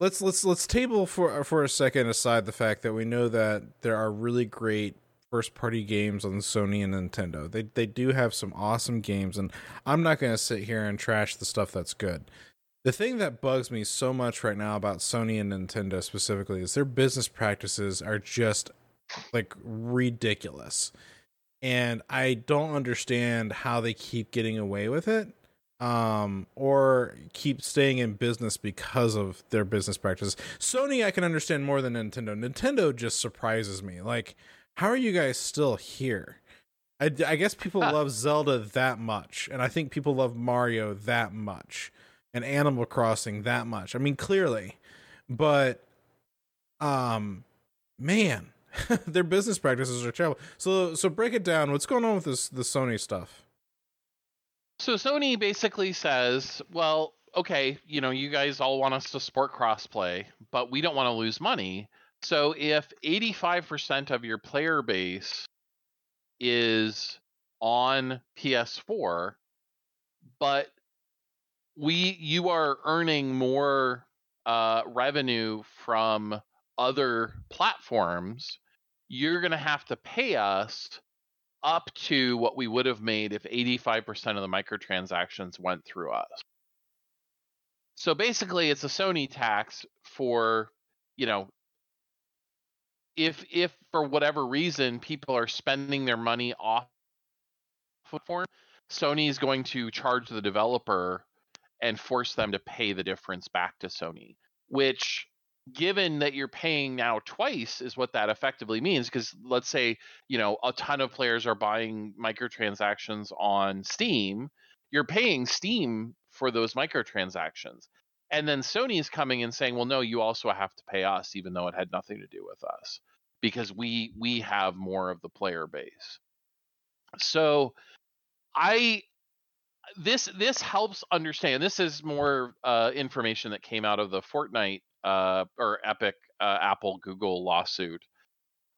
let's let's let's table for for a second aside the fact that we know that there are really great first party games on Sony and Nintendo. They they do have some awesome games, and I'm not going to sit here and trash the stuff that's good. The thing that bugs me so much right now about Sony and Nintendo specifically is their business practices are just like ridiculous and I don't understand how they keep getting away with it um, or keep staying in business because of their business practices. Sony, I can understand more than Nintendo. Nintendo just surprises me. Like, how are you guys still here? I, I guess people love Zelda that much, and I think people love Mario that much, and Animal Crossing that much. I mean, clearly, but um, man, their business practices are terrible. So so break it down. What's going on with this the Sony stuff? So Sony basically says, well, okay, you know, you guys all want us to support crossplay, but we don't want to lose money. So if 85% of your player base is on PS4, but we you are earning more uh, revenue from other platforms, you're going to have to pay us up to what we would have made if 85% of the microtransactions went through us. So basically it's a Sony tax for, you know, if if for whatever reason people are spending their money off platform, Sony is going to charge the developer and force them to pay the difference back to Sony, which given that you're paying now twice is what that effectively means because let's say you know a ton of players are buying microtransactions on steam you're paying steam for those microtransactions. And then sony is coming and saying well no you also have to pay us even though it had nothing to do with us because we we have more of the player base. So i this this helps understand this is more uh, information that came out of the fortnite uh, or Epic, uh, Apple, Google lawsuit.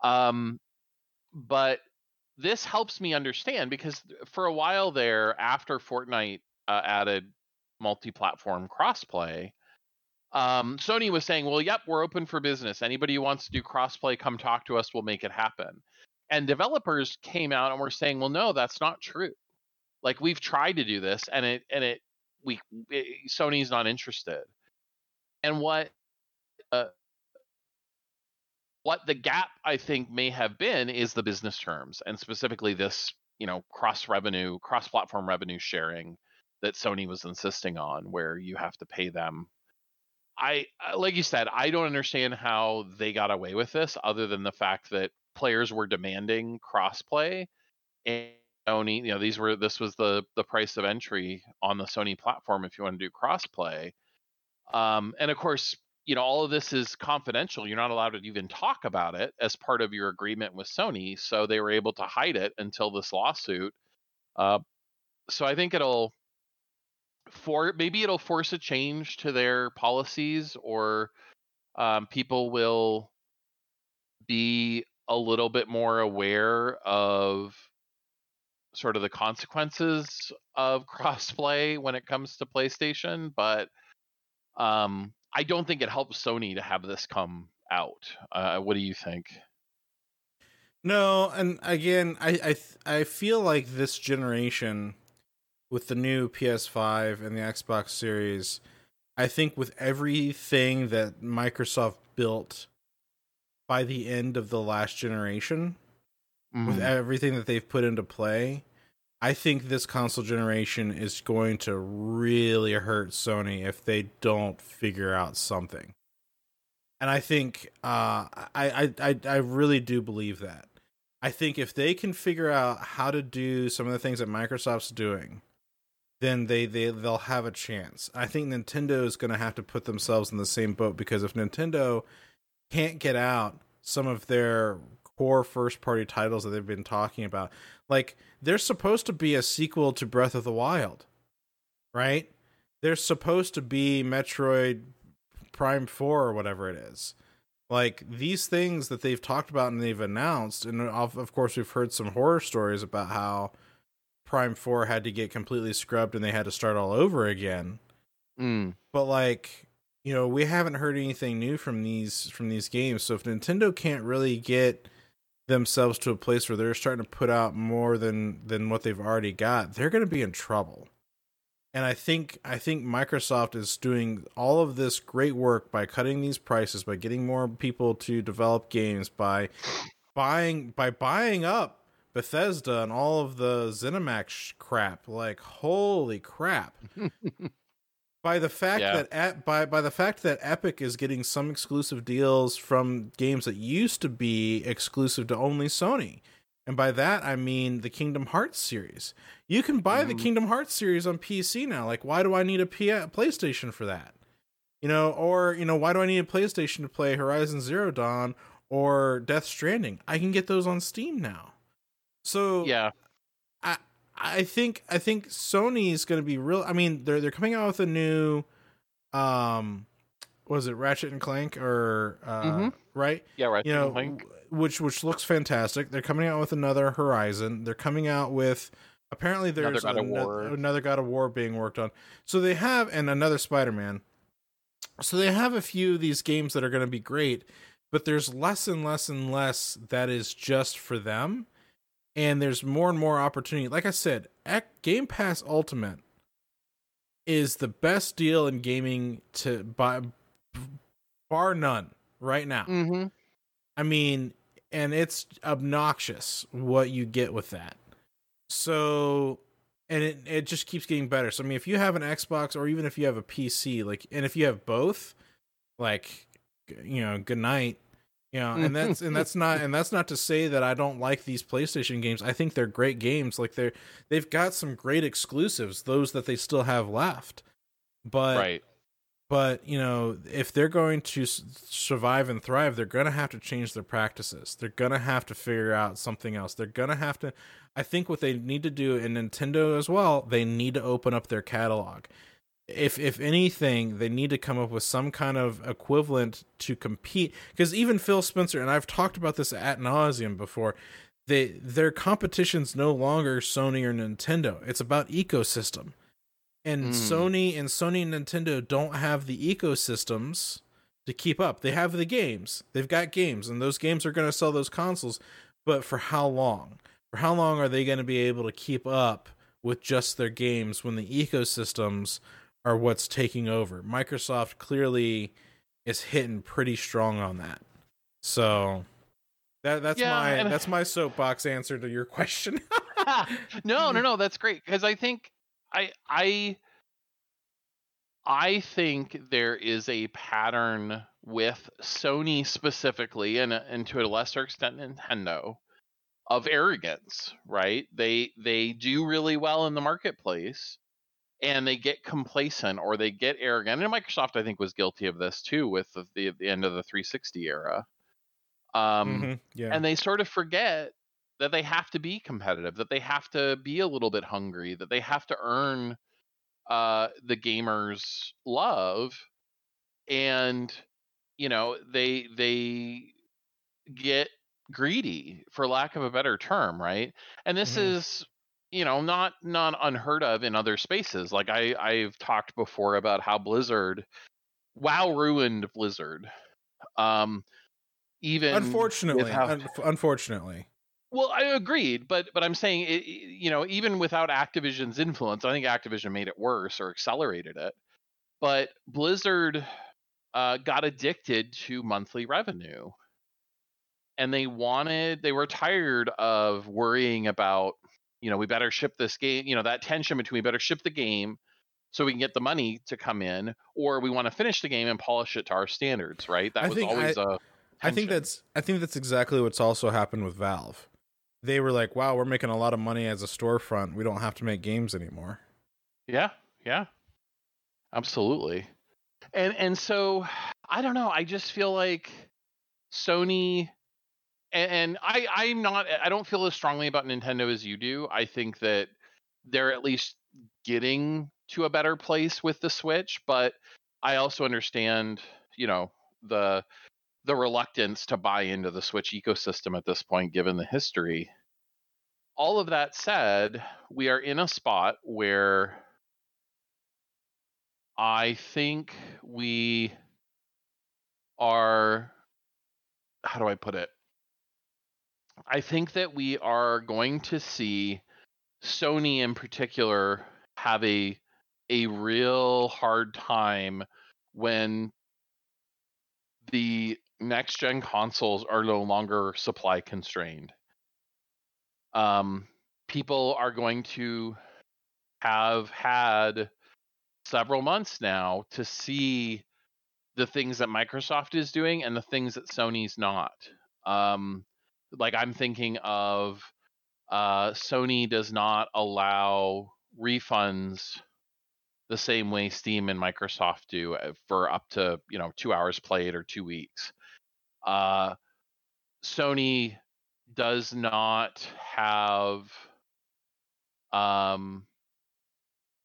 Um, but this helps me understand because for a while there, after Fortnite uh, added multi-platform crossplay, um, Sony was saying, "Well, yep, we're open for business. Anybody who wants to do crossplay, come talk to us. We'll make it happen." And developers came out and were saying, "Well, no, that's not true. Like we've tried to do this, and it and it we it, Sony's not interested." And what uh, what the gap I think may have been is the business terms, and specifically this, you know, cross revenue, cross platform revenue sharing that Sony was insisting on, where you have to pay them I like you said, I don't understand how they got away with this, other than the fact that players were demanding crossplay, and Sony, you know, these were this was the the price of entry on the Sony platform if you want to do crossplay. Um, and of course, you know, all of this is confidential. You're not allowed to even talk about it as part of your agreement with Sony. So they were able to hide it until this lawsuit. Uh, so I think it'll for maybe it'll force a change to their policies, or um, people will be a little bit more aware of sort of the consequences of crossplay when it comes to PlayStation, but um, I don't think it helps Sony to have this come out. Uh, what do you think? No, and again, I I I feel like this generation with the new PS5 and the Xbox Series, I think with everything that Microsoft built by the end of the last generation, mm. with everything that they've put into play, I think this console generation is going to really hurt Sony if they don't figure out something. And I think uh, I, I I really do believe that. I think if they can figure out how to do some of the things that Microsoft's doing, then they, they they'll have a chance. I think Nintendo is going to have to put themselves in the same boat because if Nintendo can't get out some of their core first party titles that they've been talking about, like there's supposed to be a sequel to Breath of the Wild, right? There's supposed to be Metroid Prime 4 or whatever it is. Like these things that they've talked about and they've announced, and of, of course, we've heard some horror stories about how Prime 4 had to get completely scrubbed and they had to start all over again. Mm. But like, you know, we haven't heard anything new from these from these games. So if Nintendo can't really get themselves to a place where they're starting to put out more than than what they've already got, they're going to be in trouble. And I think I think Microsoft is doing all of this great work by cutting these prices, by getting more people to develop games, by buying by buying up Bethesda and all of the ZeniMax crap. Like holy crap. by the fact yeah. that by by the fact that Epic is getting some exclusive deals from games that used to be exclusive to only Sony. And by that I mean the Kingdom Hearts series. You can buy mm. the mm-hmm. Kingdom Hearts series on PC now. Like why do I need a P- PlayStation for that? You know, or you know, why do I need a PlayStation to play Horizon Zero Dawn or Death Stranding? I can get those on Steam now. So Yeah. I think I think Sony's going to be real. I mean, they're they're coming out with a new, um, was it Ratchet and Clank or uh, mm-hmm. right? Yeah, right. You know, which which looks fantastic. They're coming out with another Horizon. They're coming out with apparently there's another God, another, another God of War being worked on. So they have and another Spider Man. So they have a few of these games that are going to be great, but there's less and less and less that is just for them and there's more and more opportunity. Like I said, Game Pass Ultimate is the best deal in gaming to buy, bar none, right now. Mm-hmm. I mean, and it's obnoxious what you get with that. So, and it it just keeps getting better. So, I mean, if you have an Xbox or even if you have a PC, like, and if you have both, like, you know, good night yeah, and that's and that's not and that's not to say that I don't like these PlayStation games. I think they're great games. Like they're they've got some great exclusives, those that they still have left. But right. But you know, if they're going to survive and thrive, they're going to have to change their practices. They're going to have to figure out something else. They're going to have to. I think what they need to do in Nintendo as well, they need to open up their catalog if if anything, they need to come up with some kind of equivalent to compete. Because even Phil Spencer and I've talked about this at nauseum before. They their competition's no longer Sony or Nintendo. It's about ecosystem, and mm. Sony and Sony and Nintendo don't have the ecosystems to keep up. They have the games. They've got games, and those games are going to sell those consoles. But for how long? For how long are they going to be able to keep up with just their games when the ecosystems are what's taking over. Microsoft clearly is hitting pretty strong on that. So that that's yeah, my and... that's my soapbox answer to your question. no, no, no, that's great because I think I I I think there is a pattern with Sony specifically, and and to a lesser extent Nintendo, of arrogance. Right? They they do really well in the marketplace, and they get complacent or they get arrogant. And Microsoft, I think, was guilty of this too with the, the, the end of the 360 era. Um, Mhm, Yeah. and they sort of forget that they have to be competitive, that they have to be a little bit hungry, that they have to earn uh, the gamers' love, and you know they they get greedy, for lack of a better term, right? And this Mhm. is you know not not unheard of in other spaces. Like I I've talked before about how Blizzard, WoW ruined Blizzard. Um, even unfortunately, with how- un- unfortunately. well, I agreed, but but I'm saying, it, you know, even without Activision's influence, I think Activision made it worse or accelerated it. But Blizzard uh, got addicted to monthly revenue, and they wanted, they were tired of worrying about, you know, we better ship this game, you know, that tension between we better ship the game so we can get the money to come in, or we want to finish the game and polish it to our standards, right? That I was think always I- a. I think that's I think that's exactly what's also happened with Valve. They were like, "Wow, we're making a lot of money as a storefront. We don't have to make games anymore." Yeah, yeah. Absolutely. And and so I don't know, I just feel like Sony and, and I I'm not I don't feel as strongly about Nintendo as you do. I think that they're at least getting to a better place with the Switch, but I also understand, you know, the the reluctance to buy into the Switch ecosystem at this point given the history. All of that said, we are in a spot where I think we are how do I put it? I think that we are going to see Sony in particular have a a real hard time when the next gen consoles are no longer supply constrained. Um, people are going to have had several months now to see the things that Microsoft is doing and the things that Sony's not. Um, like I'm thinking of uh, Sony does not allow refunds the same way Steam and Microsoft do uh, for up to you know two hours played or two weeks. Uh, Sony does not have um,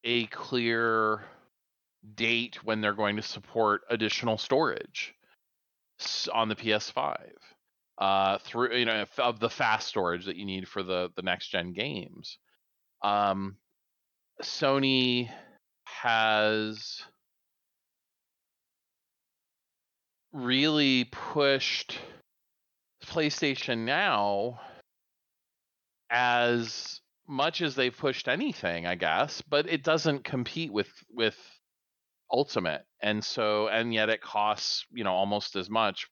a clear date when they're going to support additional storage on the PS5 uh, through you know of the fast storage that you need for the the next gen games. Um, Sony has really pushed PlayStation Now as much as they've pushed anything, I guess, but it doesn't compete with with Ultimate, and so and yet it costs you know almost as much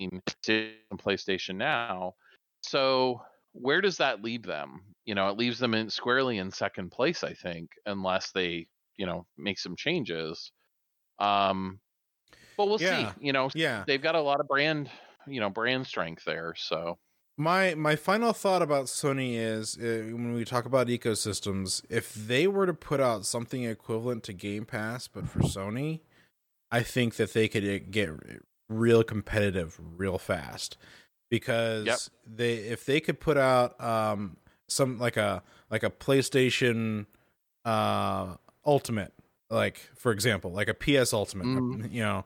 PlayStation Now. So where does that leave them? You know, it leaves them in squarely in second place, I think, unless they you know make some changes. Um, but we'll Yeah. see. You know, Yeah. they've got a lot of brand you know brand strength there. So My my final thought about Sony is uh, when we talk about ecosystems, if they were to put out something equivalent to Game Pass but for Sony, I think that they could uh, get real competitive real fast because Yep. they if they could put out um some like a like a PlayStation uh Ultimate like for example like a PS Ultimate Mhm. you know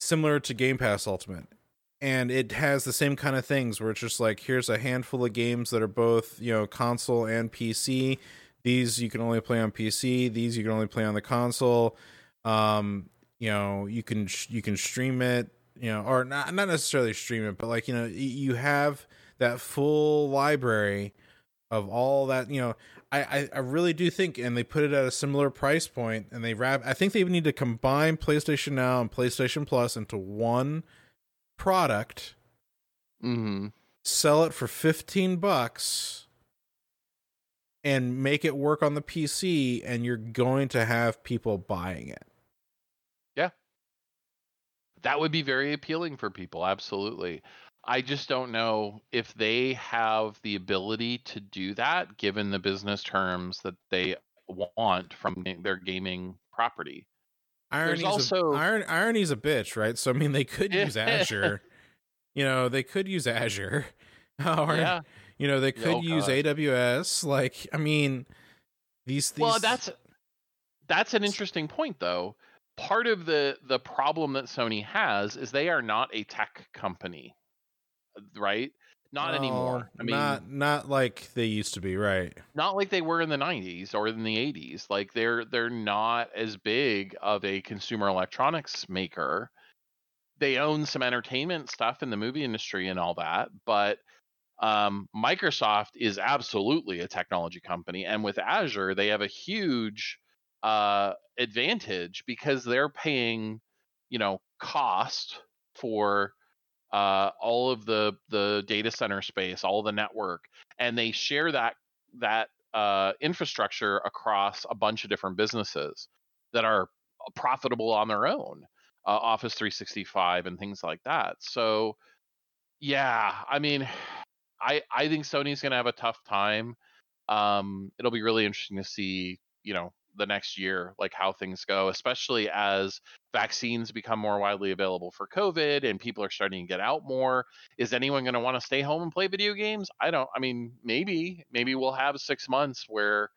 similar to Game Pass Ultimate and it has the same kind of things where it's just like here's a handful of games that are both you know console and PC. These you can only play on PC. These you can only play on the console. Um, you know you can sh- you can stream it. You know, or not not necessarily stream it, but like you know you have that full library of all that. You know, I I, I really do think, and they put it at a similar price point, and they wrap. I think they need to combine PlayStation Now and PlayStation Plus into one product mm-hmm. sell it for 15 bucks and make it work on the PC, and you're going to have people buying it. That would be very appealing for people absolutely i just don't know if they have the ability to do that given the business terms that they want from their gaming property Irony's also- a, iron, irony's a bitch, right? So I mean, they could use Azure. you know, they could use Azure, or yeah you know, they could Oh, use. AWS. Like, I mean, these these. well that's that's an interesting point though part of the the problem that sony has is they are not a tech company right? Not Oh, anymore. I mean not not like they used to be, right? not like they were in the 90s or in the 80s like they're they're not as big of a consumer electronics maker. They own some entertainment stuff in the movie industry and all that but um, microsoft is absolutely a technology company and with azure they have a huge uh, advantage because they're paying you know cost for uh, all of the the data center space all the network and they share that that uh, infrastructure across a bunch of different businesses that are profitable on their own uh, office 365 and things like that. So yeah i mean i i think sony's going to have a tough time. Um it'll be really interesting to see you know the next year like how things go especially as vaccines become more widely available for covid and people are starting to get out more is anyone going to want to stay home and play video games i don't i mean maybe maybe we'll have six months where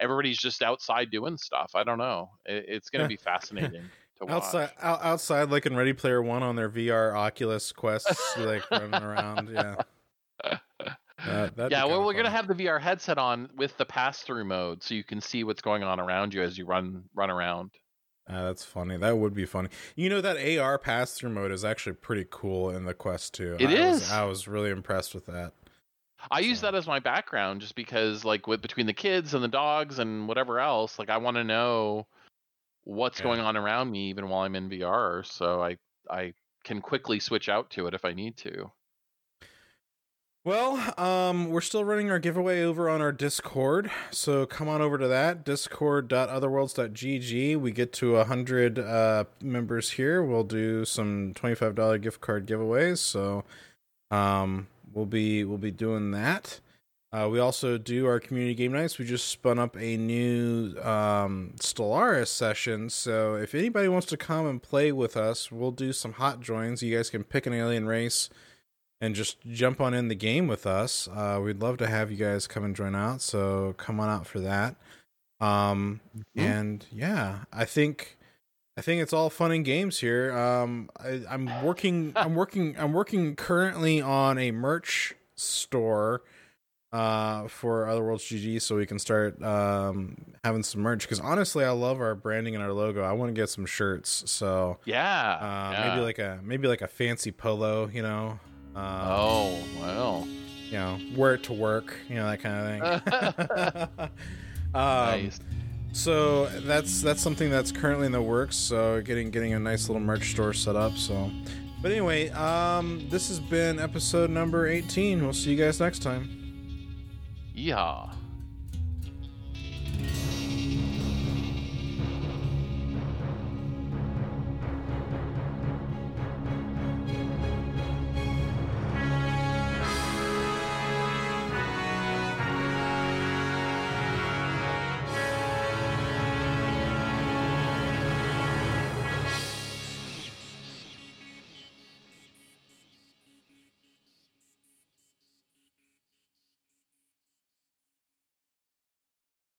everybody's just outside doing stuff i don't know it, it's going to be fascinating to watch Outside, out, outside, like in Ready Player One on their VR Oculus quests, like running around. Yeah. Uh, yeah well we're going to have the vr headset on with the pass-through mode so you can see what's going on around you as you run run around Ah, that's funny. That would be funny. You know that AR pass through mode is actually pretty cool in the Quest 2. It I Was. I was really impressed with that. I use that as my background just because like with between the kids and the dogs and whatever else, like I want to know what's Yeah. going on around me even while I'm in VR, so I I can quickly switch out to it if I need to. Well, um, we're still running our giveaway over on our Discord, so come on over to that discord.otherworlds.gg. We get to hundred uh, members here. We'll do some twenty-five dollar gift card giveaways. So, um, we'll be we'll be doing that. Uh, we also do our community game nights. We just spun up a new um, Stellaris session. So if anybody wants to come and play with us, we'll do some hot joins. You guys can pick an alien race and just jump on in the game with us. Uh, we'd love to have you guys come and join out. So come on out for that. Um, and yeah, I think I think it's all fun and games here. Um, I, I'm working. I'm working. I'm working currently on a merch store uh for Otherworlds GG so we can start um having some merch because honestly I love our branding and our logo. I want to get some shirts. So Yeah. uh yeah. maybe like a maybe like a fancy polo, you know. Um, Oh, well. you know, wear it to work, you know, that kind of thing. um, nice. so that's that's something that's currently in the works. So getting getting a nice little merch store set up. So, but anyway, um, this has been episode number eighteen. We'll see you guys next time. Yeehaw.